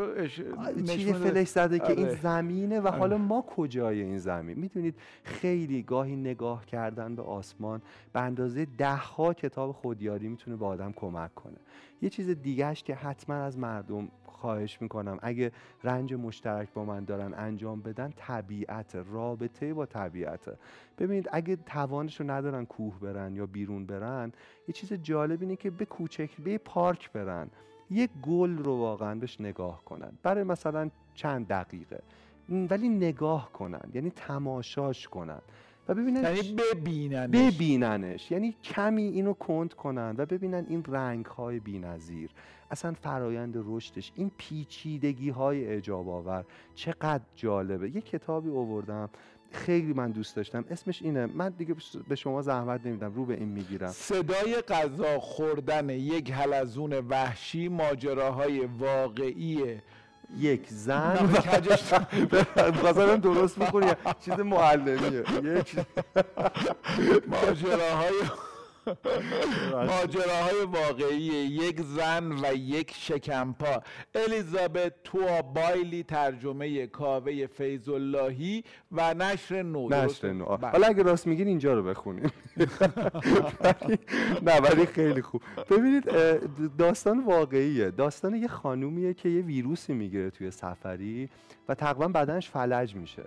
چیه فلش زده که این آره. زمینه و آره. حالا ما کجای این زمین؟ می‌دونید خیلی گاهی نگاه کردن به آسمان به اندازه ده ها کتاب خودیاری می‌تونه به آدم کمک کنه. یه چیز دیگهش که حتما از مردم خواهش می‌کنم اگه رنج مشترک با من دارن انجام بدن طبیعت رابطه با طبیعته. ببینید اگه توانش رو ندارن کوه برن یا بیرون برن یه چیز جالب اینه که به کوچک به یه پارک برن. یک گل رو واقعا بهش نگاه کنن. برای مثلا چند دقیقه. ولی نگاه کنن یعنی تماشاش کنن. و ببینن یعنی ببینن ببیننش. یعنی کمی اینو کند کنن و ببینن این رنگ های بی‌نظیر. اصلا فرایند رشدش این پیچیدگی های اعجاب آور چقدر جالبه. یه کتابی آوردم خیلی من دوست داشتم. اسمش اینه. من دیگه به شما زحمت نمیدم رو به این می‌گیرم. صدای غذا خوردن یک حلزون وحشی ماجراهای واقعی یک زن. بخواستم درست بکنی چیز معلمیه یک ماجراهای ماجراهای واقعی یک زن و یک شکمپا. الیزابت توا بایلی ترجمه کاوه فیض اللهی و نشر نو. نشر؟ نو. بله. حالا اگه راست میگین اینجا رو بخونیم. نه ولی خیلی خوب. ببینید داستان واقعیه. داستان یه خانومیه که یه ویروسی می‌گیره توی سفری و تقریبا بدنش فلج میشه.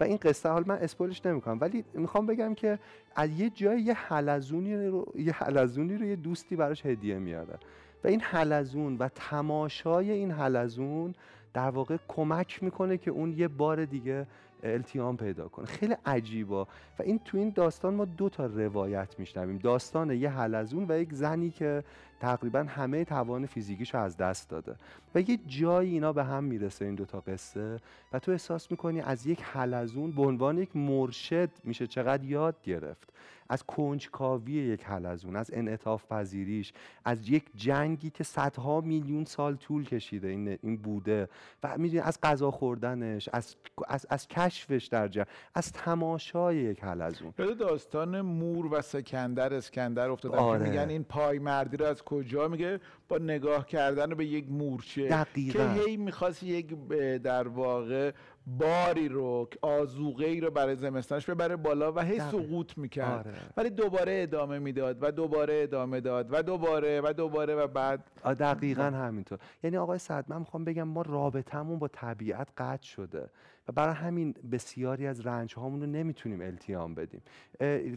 و این قصه حال من اسپولش نمی‌کنم ولی می‌خوام بگم که از یه جای یه حلزونی رو یه حلزونی رو یه دوستی براش هدیه میاره و این حلزون و تماشای این حلزون در واقع کمک می‌کنه که اون یه بار دیگه التیام پیدا کنه. خیلی عجیبا و این تو این داستان ما دو تا روایت میشنویم. داستان یه حلزون و یک زنی که تقریبا همه توان فیزیکیشو از دست داده. و یه جایی اینا به هم می‌رسه این دوتا قصه و تو احساس می‌کنی از یک حلزون به عنوان یک مرشد میشه چقدر یاد گرفت. از کنجکاوی یک حلزون از انعطاف پذیریش از یک جنگی که صدها میلیون سال طول کشیده این, این بوده و می‌دونی از غذا خوردنش از, از, از کشفش در جنگ از تماشای یک حلزون یاد داستان مور و سکندر اسکندر افتادم آره. که میگن این پای مردی رو از کجا میگه با نگاه کردن به یک مورچه دقیقاً. که هی می‌خواست یک در واقع باری رو آزوغه ای رو برای زمستانش ببره بالا و هی دقیقاً. سقوط می‌کرد آره. ولی دوباره ادامه می‌داد و دوباره ادامه داد و دوباره و دوباره و بعد دقیقا همینطور یعنی آقای من می‌خوام بگم ما رابطمون با طبیعت قطع شده و برای همین بسیاری از رنج هامون رو نمی‌تونیم التیام بدیم.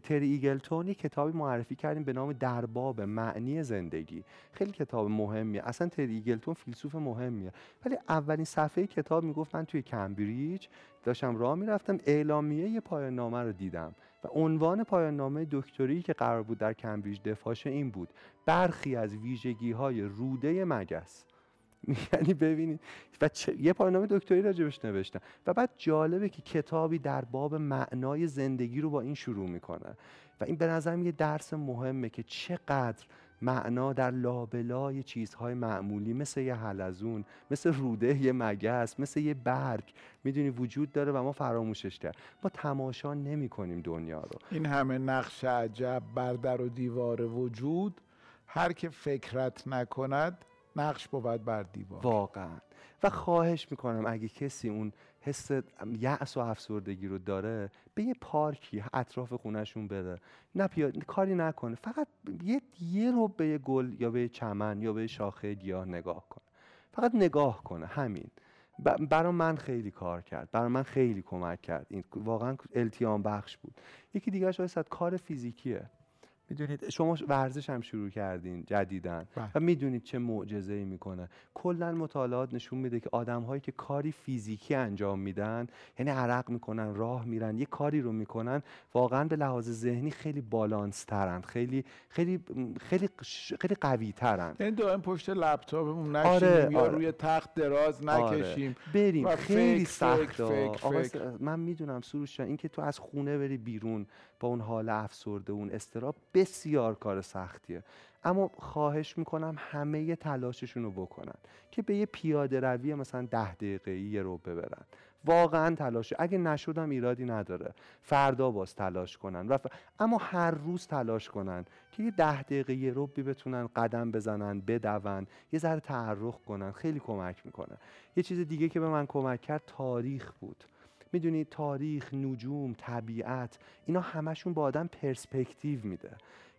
تری ایگلتون کتابی معرفی کردیم به نام درباب معنی زندگی. خیلی کتاب مهمیه. اصلا تری ایگلتون فیلسوف مهمیه. ولی اولین صفحه کتاب می‌گفت من توی کمبریج داشتم راه می‌رفتم اعلامیه پایان نامه رو دیدم و عنوان پایان نامه دکتری که قرار بود در کمبریج دفاعش این بود. برخی از ویژگی های روده مگس. یعنی ببینید و یه پایانامه دکتری راجبش نوشتم و بعد جالبه که کتابی در باب معنای زندگی رو با این شروع می‌کنه و این به نظرم یه درس مهمه که چقدر معنا در لابلای چیزهای معمولی مثل یه حلزون مثل روده یه مگس مثل یه برگ می‌دونی وجود داره و ما فراموشش کرد ما تماشا نمی کنیم دنیا رو. این همه نقش عجب بر در و دیوار وجود هر که فکرت نکند نقش بود بر دیوار. واقعا. و خواهش می‌کنم اگه کسی اون حس یأس و افسردگی رو داره به یه پارکی اطراف خونهشون بره. نه کاری نکنه. فقط یه یه رو به یه گل یا به چمن یا به شاخه گیاه نگاه کنه فقط نگاه کنه. همین. برای من خیلی کار کرد. برای من خیلی کمک کرد. این واقعا التیام بخش بود. یکی دیگه شاید کار فیزیکیه. می‌دونید شما ورزش هم شروع کردین جدیدن بله. و می‌دونید چه معجزه ای می‌کنه کلا مطالعات نشون میده که آدم هایی که کاری فیزیکی انجام میدن یعنی عرق می‌کنن راه میرن یه کاری رو می‌کنن واقعا به لحاظ ذهنی خیلی بالانس ترن خیلی خیلی خیلی خیلی قوی ترن یعنی دائم پشت لپتاپمون نشینیم آره، یا آره. روی تخت دراز آره. نکشیم آره. بریم خیلی سخته من می‌دونم سروش اینکه تو از خونه بری بیرون با اون حال افسرده اون استراب بسیار کار سختیه. اما خواهش می‌کنم همه تلاششون رو بکنن که به یه پیاده روی مثلا ده دقیقه یه رو ببرن. واقعا تلاش. اگه نشدم ایرادی نداره. فردا باز تلاش کنن. و اما هر روز تلاش کنن که یه ده دقیقه یه روبی بتونن قدم بزنن بدون یه ذره تعرخ کنن. خیلی کمک می‌کنه. یه چیز دیگه که به من کمک کرد تاریخ بود. می‌دونید تاریخ نجوم طبیعت اینا همشون با آدم پرسپکتیو میده.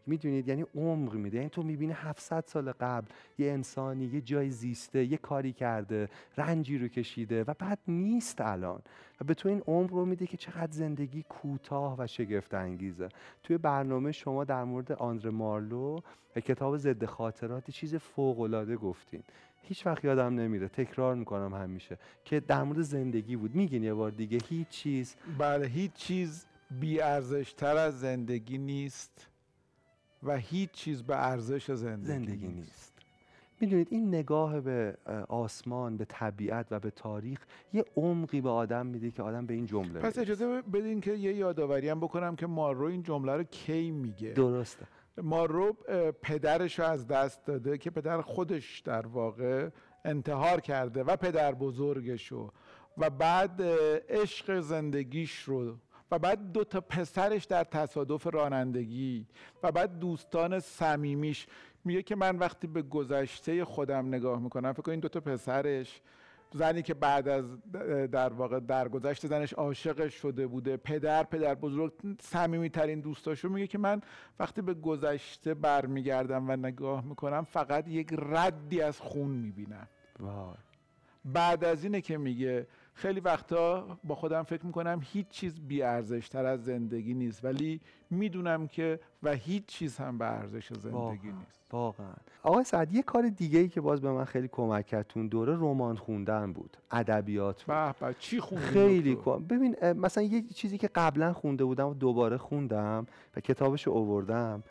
می‌دونید؟ یعنی عمق میده. یعنی تو می‌بینی 700 سال قبل یه انسانی یه جای زیسته یه کاری کرده رنجی رو کشیده و بعد نیست الان. و به تو این عمق رو میده که چقدر زندگی کوتاه و شگفت انگیزه توی برنامه شما در مورد آندر مارلو کتاب ضد خاطرات چیز فوق العاده گفتین. هیچ وقت یادم نمیره. تکرار می‌کنم همیشه. که در مورد زندگی بود. میگین یه بار دیگه هیچ چیز بله هیچ چیز بی ارزش تر از زندگی نیست و هیچ چیز به ارزش زندگی, زندگی نیست. نیست. می‌دونید این نگاه به آسمان به طبیعت و به تاریخ یه عمقی به آدم میده که آدم به این جمله پس اجازه بدین که یه یادآوری هم بکنم که مارو این جمله رو کی میگه؟ درسته. مارو پدرش رو از دست داده که پدر خودش در واقع انتحار کرده و پدر بزرگشو و بعد عشق زندگیش رو. و بعد دو تا پسرش در تصادف رانندگی. و بعد دوستان صمیمیش. میگه که من وقتی به گذشته خودم نگاه می‌کنم فکر این دو تا پسرش زنی که بعد از در واقع درگذشت زنش عاشقش شده بوده پدر پدر بزرگ صمیمی ترین دوستاشو میگه که من وقتی به گذشته برمیگردم و نگاه می‌کنم فقط یک ردی از خون می‌بینم. بعد از اینه که میگه خیلی وقتا با خودم فکر می‌کنم هیچ چیز بی تر از زندگی نیست ولی می‌دونم که و هیچ چیز هم به ارزش زندگی نیست. واقعا. آقای سعد یه کار دیگه ای که باز به من خیلی کمک کرد تون دوره رمان خوندن بود ادبیات بود. به چی خوندی خیلی کن. ببین مثلا یه چیزی که قبلا خونده بودم و دوباره خوندم و کتابش اووردم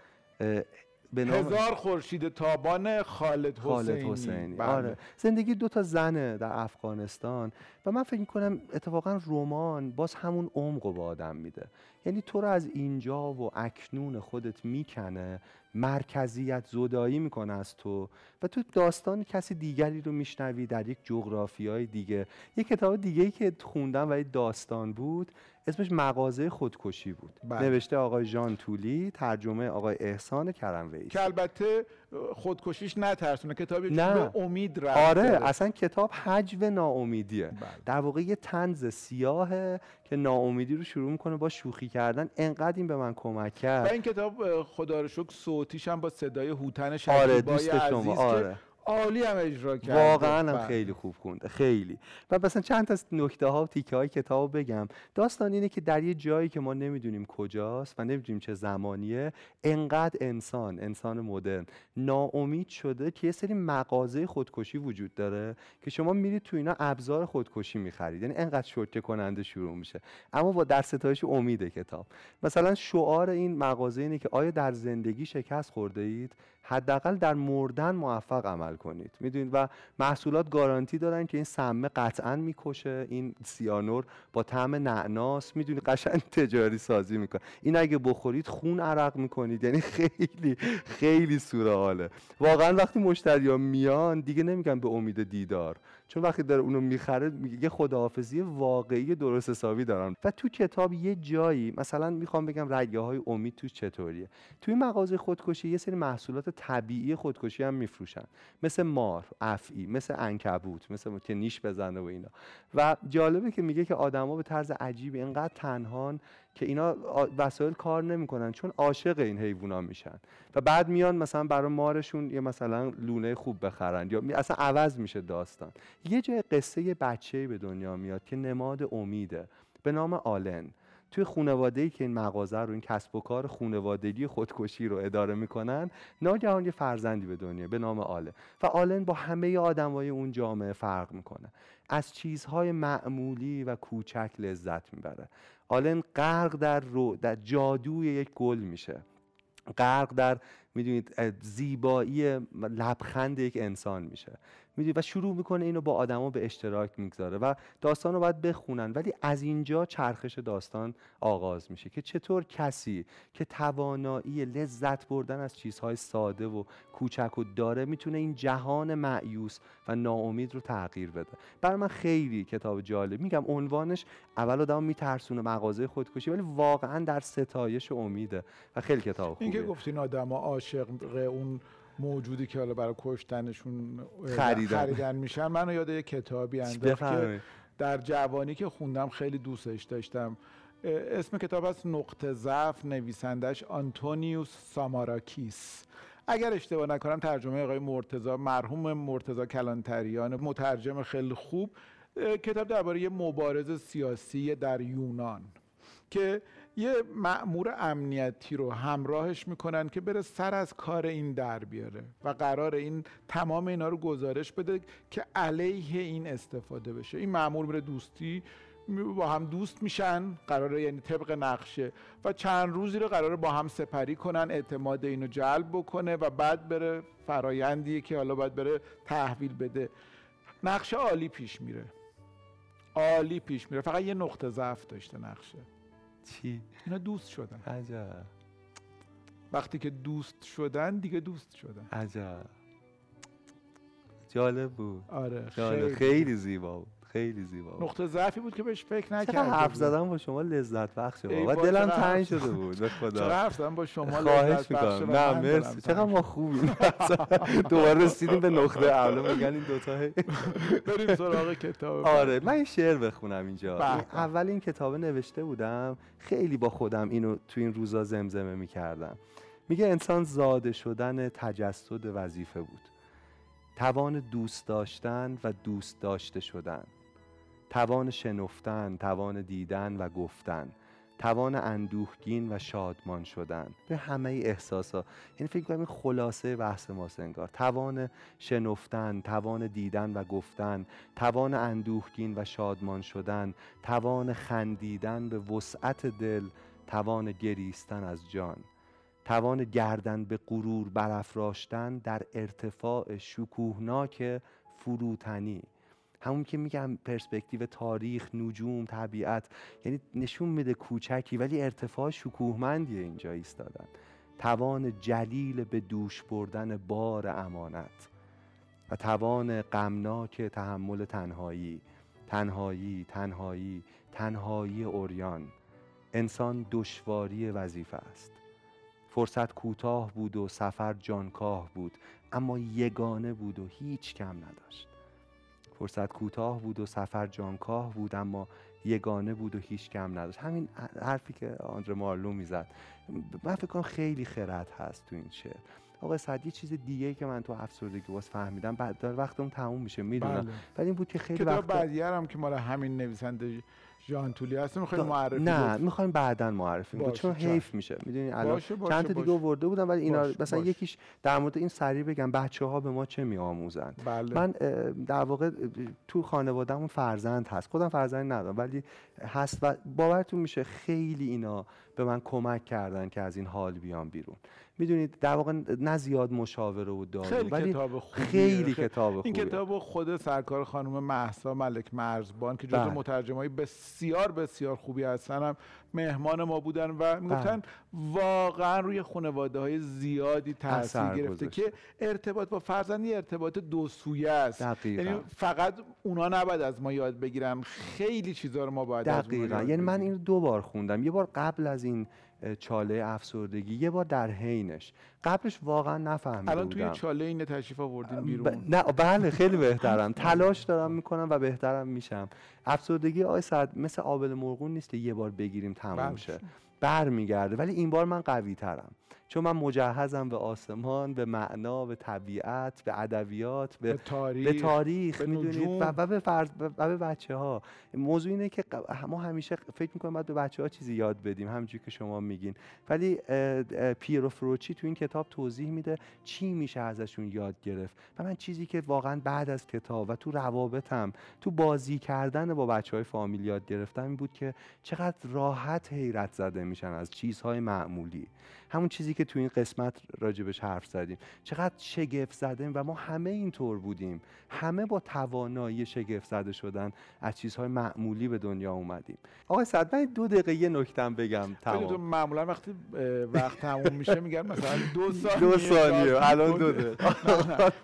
هزار خورشید تابان خالد حسینی, خالد حسینی. بله. آره. زندگی دو تا زنه در افغانستان و من فکر کنم اتفاقا رمان باز همون عمق رو به آدم میده یعنی تو رو از اینجا و اکنون خودت می‌کنه مرکزیت زدایی می‌کنه از تو و تو داستان کسی دیگری رو میشنوی در یک جغرافی های دیگه یک کتاب دیگه ای که خوندم و داستان بود اسمش مغازه خودکشی بود بله. نوشته آقای جان تولی ترجمه آقای احسان کرم ویس که البته خودکشیش نترسونه کتابی نه. به امید رفته آره اصلا کتاب حجو ناامیدیه بله. در واقع یه تنز سیاهه که ناامیدی رو شروع می‌کنه با شوخی کردن انقدر این به من کمک کرد و این کتاب خدا رو شکر صوتیش هم با صدای هوتن شکیبای آره دوست شما. آره. عالی هم اجرا کرد. واقعا هم بله. خیلی خوب خونده خیلی. و مثلا چند تا نکته ها و تیکه های کتاب بگم. داستان اینه که در یه جایی که ما نمی‌دونیم کجاست و نمی‌دونیم چه زمانیه انقدر انسان انسان مدرن ناامید شده که یه سری مغازه خودکشی وجود داره که شما میرید تو اینا ابزار خودکشی می‌خرید. یعنی انقدر شوکه کننده شروع میشه. اما با در ستایش امید کتاب. مثلا شعار این مغازه اینه که آیا در زندگی شکست خورده اید؟ حداقل در مردن موفق عمل کنید. می‌دونید؟ و محصولات گارانتی دارن که این سمه قطعا می‌کشه. این سیانور با طعم نعناس می‌دونید قشنگ تجاری سازی می‌کنه. این اگه بخورید خون عرق می‌کنید. یعنی خیلی خیلی سورئاله واقعا وقتی مشتریان میان دیگه نمیگن به امید دیدار. چون وقتی داره اونو می‌خره میگه یه خداحافظی واقعی درست حسابی دارن و تو کتاب یه جایی مثلا می‌خوام بگم رگه های امید توش چطوریه؟ توی مغازه خودکشی یه سری محصولات طبیعی خودکشی هم میفروشن. مثل مار افعی مثل انکبوت مثل که نیش بزنه و اینا. و جالبه که میگه که آدما به طرز عجیبی اینقدر تنهان که اینا وسایل کار نمی‌کنن چون عاشق این حیوونا میشن. و بعد میان مثلا برای مارشون یه مثلا لونه خوب بخرن یا اصلا عوض میشه داستان. یه جای قصه بچه‌ای به دنیا میاد که نماد امیده به نام آلن. توی خانواده که این مغازه رو این کسب و کار خانوادگی خودکشی رو اداره می‌کنن ناگهان یه فرزندی به دنیا به نام آلن. و آلن با همه آدمای اون جامعه فرق می‌کنه. از چیزهای معمولی و کوچک لذت می‌بره. آلن غرق در رو در جادوی یک گل میشه. غرق در می‌دونید زیبایی لبخند یک انسان میشه. می‌دونید و شروع می‌کنه اینو با آدما به اشتراک می‌گذاره و داستان رو باید بخونن. ولی از اینجا چرخش داستان آغاز میشه که چطور کسی که توانایی لذت بردن از چیزهای ساده و کوچک و داره می‌تونه این جهان معیوس و ناامید رو تغییر بده. برای من خیلی کتاب جالب. میگم عنوانش اول آدم میترسونه مغازه خودکشی ولی واقعا در ستایش امیده و خیلی کتاب خوبیه. این که گفتین آدم عاشق اون موجودی که حالا برای کشتنشون خریدن. خریدن میشن. منو یاد یه کتابی انداخت که در جوانی که خوندم خیلی دوستش داشتم. اسم کتاب از نقطه ضعف نویسندش آنتونیوس ساماراکیس. اگر اشتباه نکنم ترجمه آقای مرتزا مرحوم مرتزا کلانتریان مترجم خیلی خوب. کتاب درباره یه مبارز سیاسی در یونان که یه مأمور امنیتی رو همراهش می‌کنن که بره سر از کار این در بیاره و قرار این تمام اینا رو گزارش بده که علیه این استفاده بشه. این مأمور میره دوستی با هم دوست میشن قراره یعنی طبق نقشه و چند روزی رو قراره با هم سپری کنن اعتماد اینو جلب بکنه و بعد بره فرایندی که حالا باید بره تحویل بده. نقشه عالی پیش میره. عالی پیش میره. فقط یه نقطه ضعف داشته نقشه. چی؟ اینا دوست شدن. عجب. وقتی که دوست شدن دیگه دوست شدن. عجب. جالب بود. آره جالب. خیلی, خیلی زیبا بود. خیلی زیبا بود. نقطه ضعفی بود که بهش فکر نکردم حرف زدن با شما لذت بخشه ای و دلم تنگ شده بود به چرا خدا حرف زدم با شما خواهش لذت و نه مرسی. چقدر ما. خوبیم. دوباره رسیدیم به نقطه اول. میگن این دوتا هی- بریم سراغ کتاب. آره من شعر بخونم اینجا. به. اول این کتاب نوشته بودم خیلی با خودم اینو تو این روزا زمزمه می‌کردم. میگه انسان زاده شدن تجسد وظیفه بود. توان دوست داشتن و دوست داشته شدن. توان شنفتن توان دیدن و گفتن توان اندوهگین و شادمان شدن. به همه احساسا. یعنی فکر کنم این خلاصه بحث ماست انگار. توان شنفتن توان دیدن و گفتن توان اندوهگین و شادمان شدن توان خندیدن به وسعت دل توان گریستن از جان. توان گردن به غرور برافراشتن در ارتفاع شکوهناک فروتنی. همون که میگم پرسپکتیو تاریخ نجوم طبیعت یعنی نشون میده کوچکی ولی ارتفاع شکوهمندی اینجا ایستادن. توان جلیل به دوش بردن بار امانت و توان غمناک تحمل تنهایی. تنهایی تنهایی تنهایی اوریان انسان دشواری وظیفه است. فرصت کوتاه بود و سفر جانکاه بود اما یگانه بود و هیچ کم نداشت. فرصت کوتاه بود و سفر جانکاه بود اما یگانه بود و هیچ کم نداشت. همین حرفی که آندره مارلو می‌زد. من فکر کنم خیلی خرد هست تو این شعر. آقا صد یه چیز دیگه که من تو افسردگی واس فهمیدم بعد وقتم تموم میشه می‌دونم. بله. ولی این بود که خیلی وقت بعدی هم که مال همین نویسنده ژان تولی هست می‌خوایم معرفی نه؟ می‌خوایم بعدا معرفی کنیم چون. حیف میشه می‌دونی الان چند تا دیگه. آورده بودم ولی اینا باشه، مثلا باشه. یکیش در مورد این سریع بگم بچه ها به ما چه میآموزند بله من در واقع تو خانوادهمون فرزند هست خودم فرزند ندارم ولی هست و باورتون میشه خیلی اینا به من کمک کردن که از این حال بیام بیرون می‌دونید در واقع نه زیاد مشاوره و دارو خیلی ولی کتاب خوبیه خیلی کتاب این خوبیه کتاب خود سرکار خانم محسا ملک مرزبان که جزو بله. مترجمای بسیار بسیار خوبی هستن هم مهمان ما بودن و می‌گفتن بله. واقعا روی خانواده های زیادی تاثیر گرفته. که ارتباط با فرزند یه ارتباط دو سویه است. یعنی فقط اونا نباید از ما یاد بگیرن خیلی چیزا رو ما باید از دقیقا یاد یعنی من. این دو بار خوندم یه بار قبل از این چاله افسردگی یه بار در حینش. قبلش واقعا نفهمیده الان توی بودم. چاله اینه تشریف آوردین ب... بیرون. نه بله خیلی بهترم. تلاش دارم می‌کنم و بهترم میشم. افسردگی آی سعد مثل آبل مرغون نیست که یه بار بگیریم تموم بله. شه. بر میگرده ولی این بار من قوی ترم چون من مجهزم به آسمان به معنا به طبیعت به ادبیات به به تاریخ به تاریخ به نجوم. و, و به فرض و به بچه ها موضوع اینه که ما همیشه فکر می‌کنیم باید به بچه ها چیزی یاد بدیم همونجوری که شما میگین. ولی پیرو فروچی تو این کتاب توضیح میده چی میشه ازشون یاد گرفت. و من چیزی که واقعا بعد از کتاب و تو روابطم تو بازی کردن با بچه های فامیل یاد گرفتم این بود که چقدر راحت حیرت زده میشن از چیزهای معمولی. همون چیزی که تو این قسمت راجبش حرف زدیم. چقدر شگفت زده و ما همه اینطور بودیم. همه با توانایی شگفت زده شدن از چیزهای معمولی به دنیا اومدیم. آقای سعد من دو دقیقه یه نکتم بگم. تمام. معمولا وقتی وقت تموم میشه میگن مثلا دو ثانیه دو ثانیه الان دو دقیقه.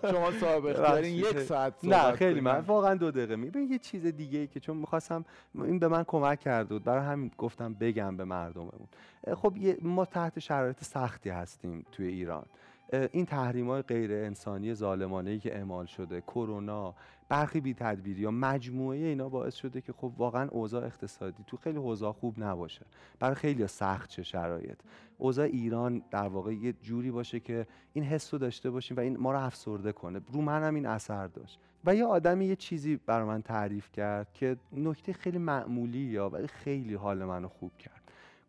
شما سابق دارین. یک ساعت نه خیلی من. واقعا دو دقیقه می ببین یه چیز دیگه ای که چون می‌خواستم این به من کمک کرده بود. برای همین گفتم بگم به مردممون. خب ما تحت شرایط سختی هستیم توی ایران. این تحریم های غیر انسانی ظالمانه ای که اعمال شده کرونا برخی بی تدبیری یا مجموعه اینا باعث شده که خب واقعا اوضاع اقتصادی تو خیلی حوزه خوب نباشه. برای خیلی سخت چه شرایط. اوضاع ایران در واقع یه جوری باشه که این حس رو داشته باشیم و این ما رو افسرده کنه. رو منم این اثر داشت. و یه آدمی یه چیزی برای من تعریف کرد که نکته خیلی معمولی یا ولی خیلی حال منو خوب کرد.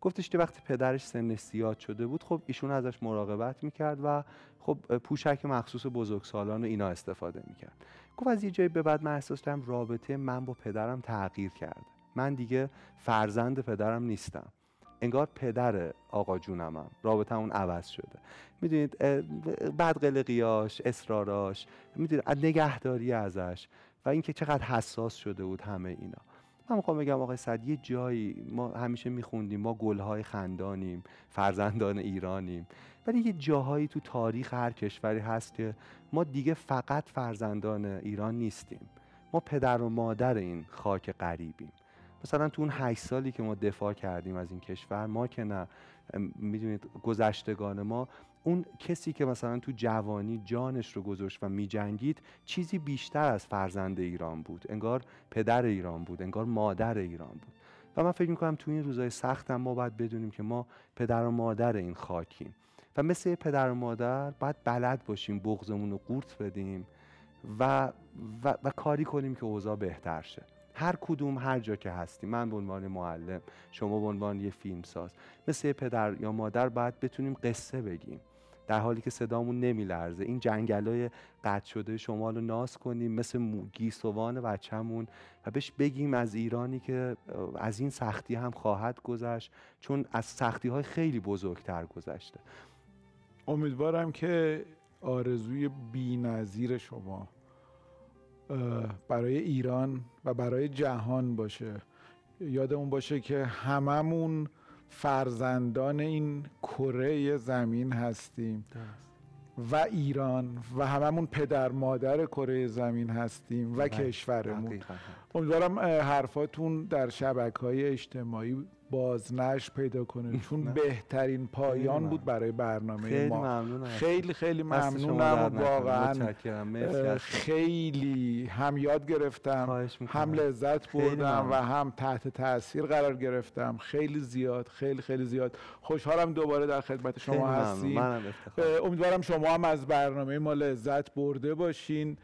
گفتش که وقتی پدرش سنش زیاد شده بود خب ایشون ازش مراقبت می‌کرد و خب پوشک مخصوص بزرگسالان و اینا استفاده می‌کرد. گفت از یه جایی به بعد من احساس کردم رابطه من با پدرم تغییر کرده. من دیگه فرزند پدرم نیستم. انگار پدر آقا جونمم رابطه اون عوض شده. می‌دونید بعد قلقیاش اصراراش می‌دونید نگهداری ازش و اینکه چقدر حساس شده بود همه اینا. من می‌خوام بگم آقای صد یه جایی ما همیشه میخوندیم ما گلهای خندانیم فرزندان ایرانیم ولی یه جاهایی تو تاریخ هر کشوری هست که ما دیگه فقط فرزندان ایران نیستیم. ما پدر و مادر این خاک غریبیم. مثلا تو اون هشت سالی که ما دفاع کردیم از این کشور ما که نه می‌دونید گذشتگان ما اون کسی که مثلا تو جوانی جانش رو گذاشت و میجنگید چیزی بیشتر از فرزند ایران بود. انگار پدر ایران بود انگار مادر ایران بود. و من فکر می‌کنم تو این روزهای سختم ما باید بدونیم که ما پدر و مادر این خاکیم. و مثل پدر و مادر باید بلد باشیم بغزمون رو قورت بدیم و, و, و کاری کنیم که اوضاع بهتر شه. هر کدوم هر جا که هستیم. من به عنوان معلم شما به عنوان یه فیلمساز. مثل پدر یا مادر باید بتونیم قصه بگیم. در حالی که صدامون نمیلرزه. این جنگلای قطع شده شمال رو ناز کنیم مثل گیسوان بچه‌مون و بهش بگیم از ایرانی که از این سختی هم خواهد گذشت چون از سختی های خیلی بزرگتر گذشته. امیدوارم که آرزوی بی شما برای ایران و برای جهان باشه. یادمون باشه که هممون فرزندان این کره زمین هستیم. و ایران و هممون پدر مادر کره زمین هستیم و کشورمون. امیدوارم حرفاتون در شبکه های اجتماعی بازنش پیدا کنه. چون بهترین پایان بود برای برنامه خیلی ما. ممنونم خیلی خیلی ممنونم نکنه. واقعا خیلی هم یاد گرفتم. هم لذت بردم. و هم تحت تاثیر قرار گرفتم. خیلی زیاد خیلی خیلی زیاد. خوشحالم دوباره در خدمت شما. هستیم. امیدوارم شما هم از برنامه ما لذت برده باشین.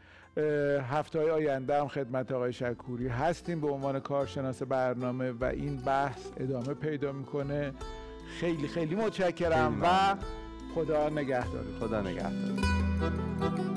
هفته های آینده هم خدمت آقای شکوری هستیم به عنوان کارشناس برنامه و این بحث ادامه پیدا می‌کنه. خیلی خیلی متشکرم و. خدا نگهدار. خدا نگهدار.